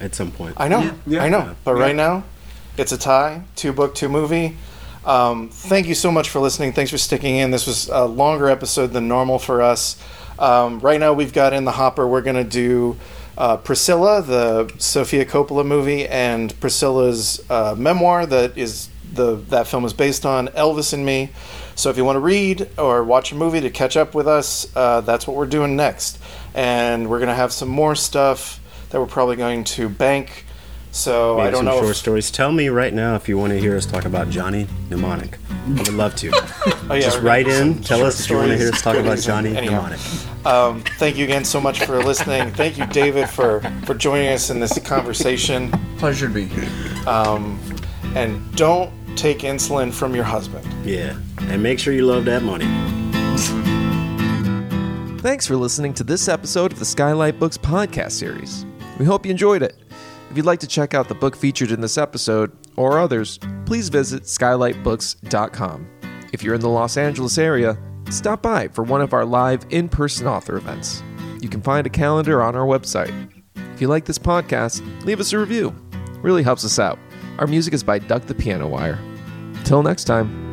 at some point. I know. Yeah. I know. But Yeah. right now, it's a tie. Two book, two movie. Um, thank you so much for listening. Thanks for sticking in. This was a longer episode than normal for us. Um, right now, we've got in the hopper. We're going to do uh, Priscilla, the Sofia Coppola movie, and Priscilla's uh, memoir that is the that film is based on Elvis and Me. So if you want to read or watch a movie to catch up with us, uh, that's what we're doing next. And we're going to have some more stuff that we're probably going to bank. So Maybe I don't some know. short If, stories. Tell me right now if you want to hear us talk about Johnny Mnemonic. I would love to. oh, yeah, Just write in. Tell short us if you want to hear us talk about Johnny and- anyhow. Mnemonic. Um, thank you again so much for listening. Thank you, David, for for joining us in this conversation. Pleasure to be here. Um, and don't take insulin from your husband. Yeah. And make sure you love that money. Thanks for listening to this episode of the Skylight Books podcast series. We hope you enjoyed it. If you'd like to check out the book featured in this episode or others, please visit skylightbooks.com. If you're in the Los Angeles area, stop by for one of our live in person author events. You can find a calendar on our website. If you like this podcast, leave us a review. Really helps us out. Our music is by Duck the Piano Wire. Till next time.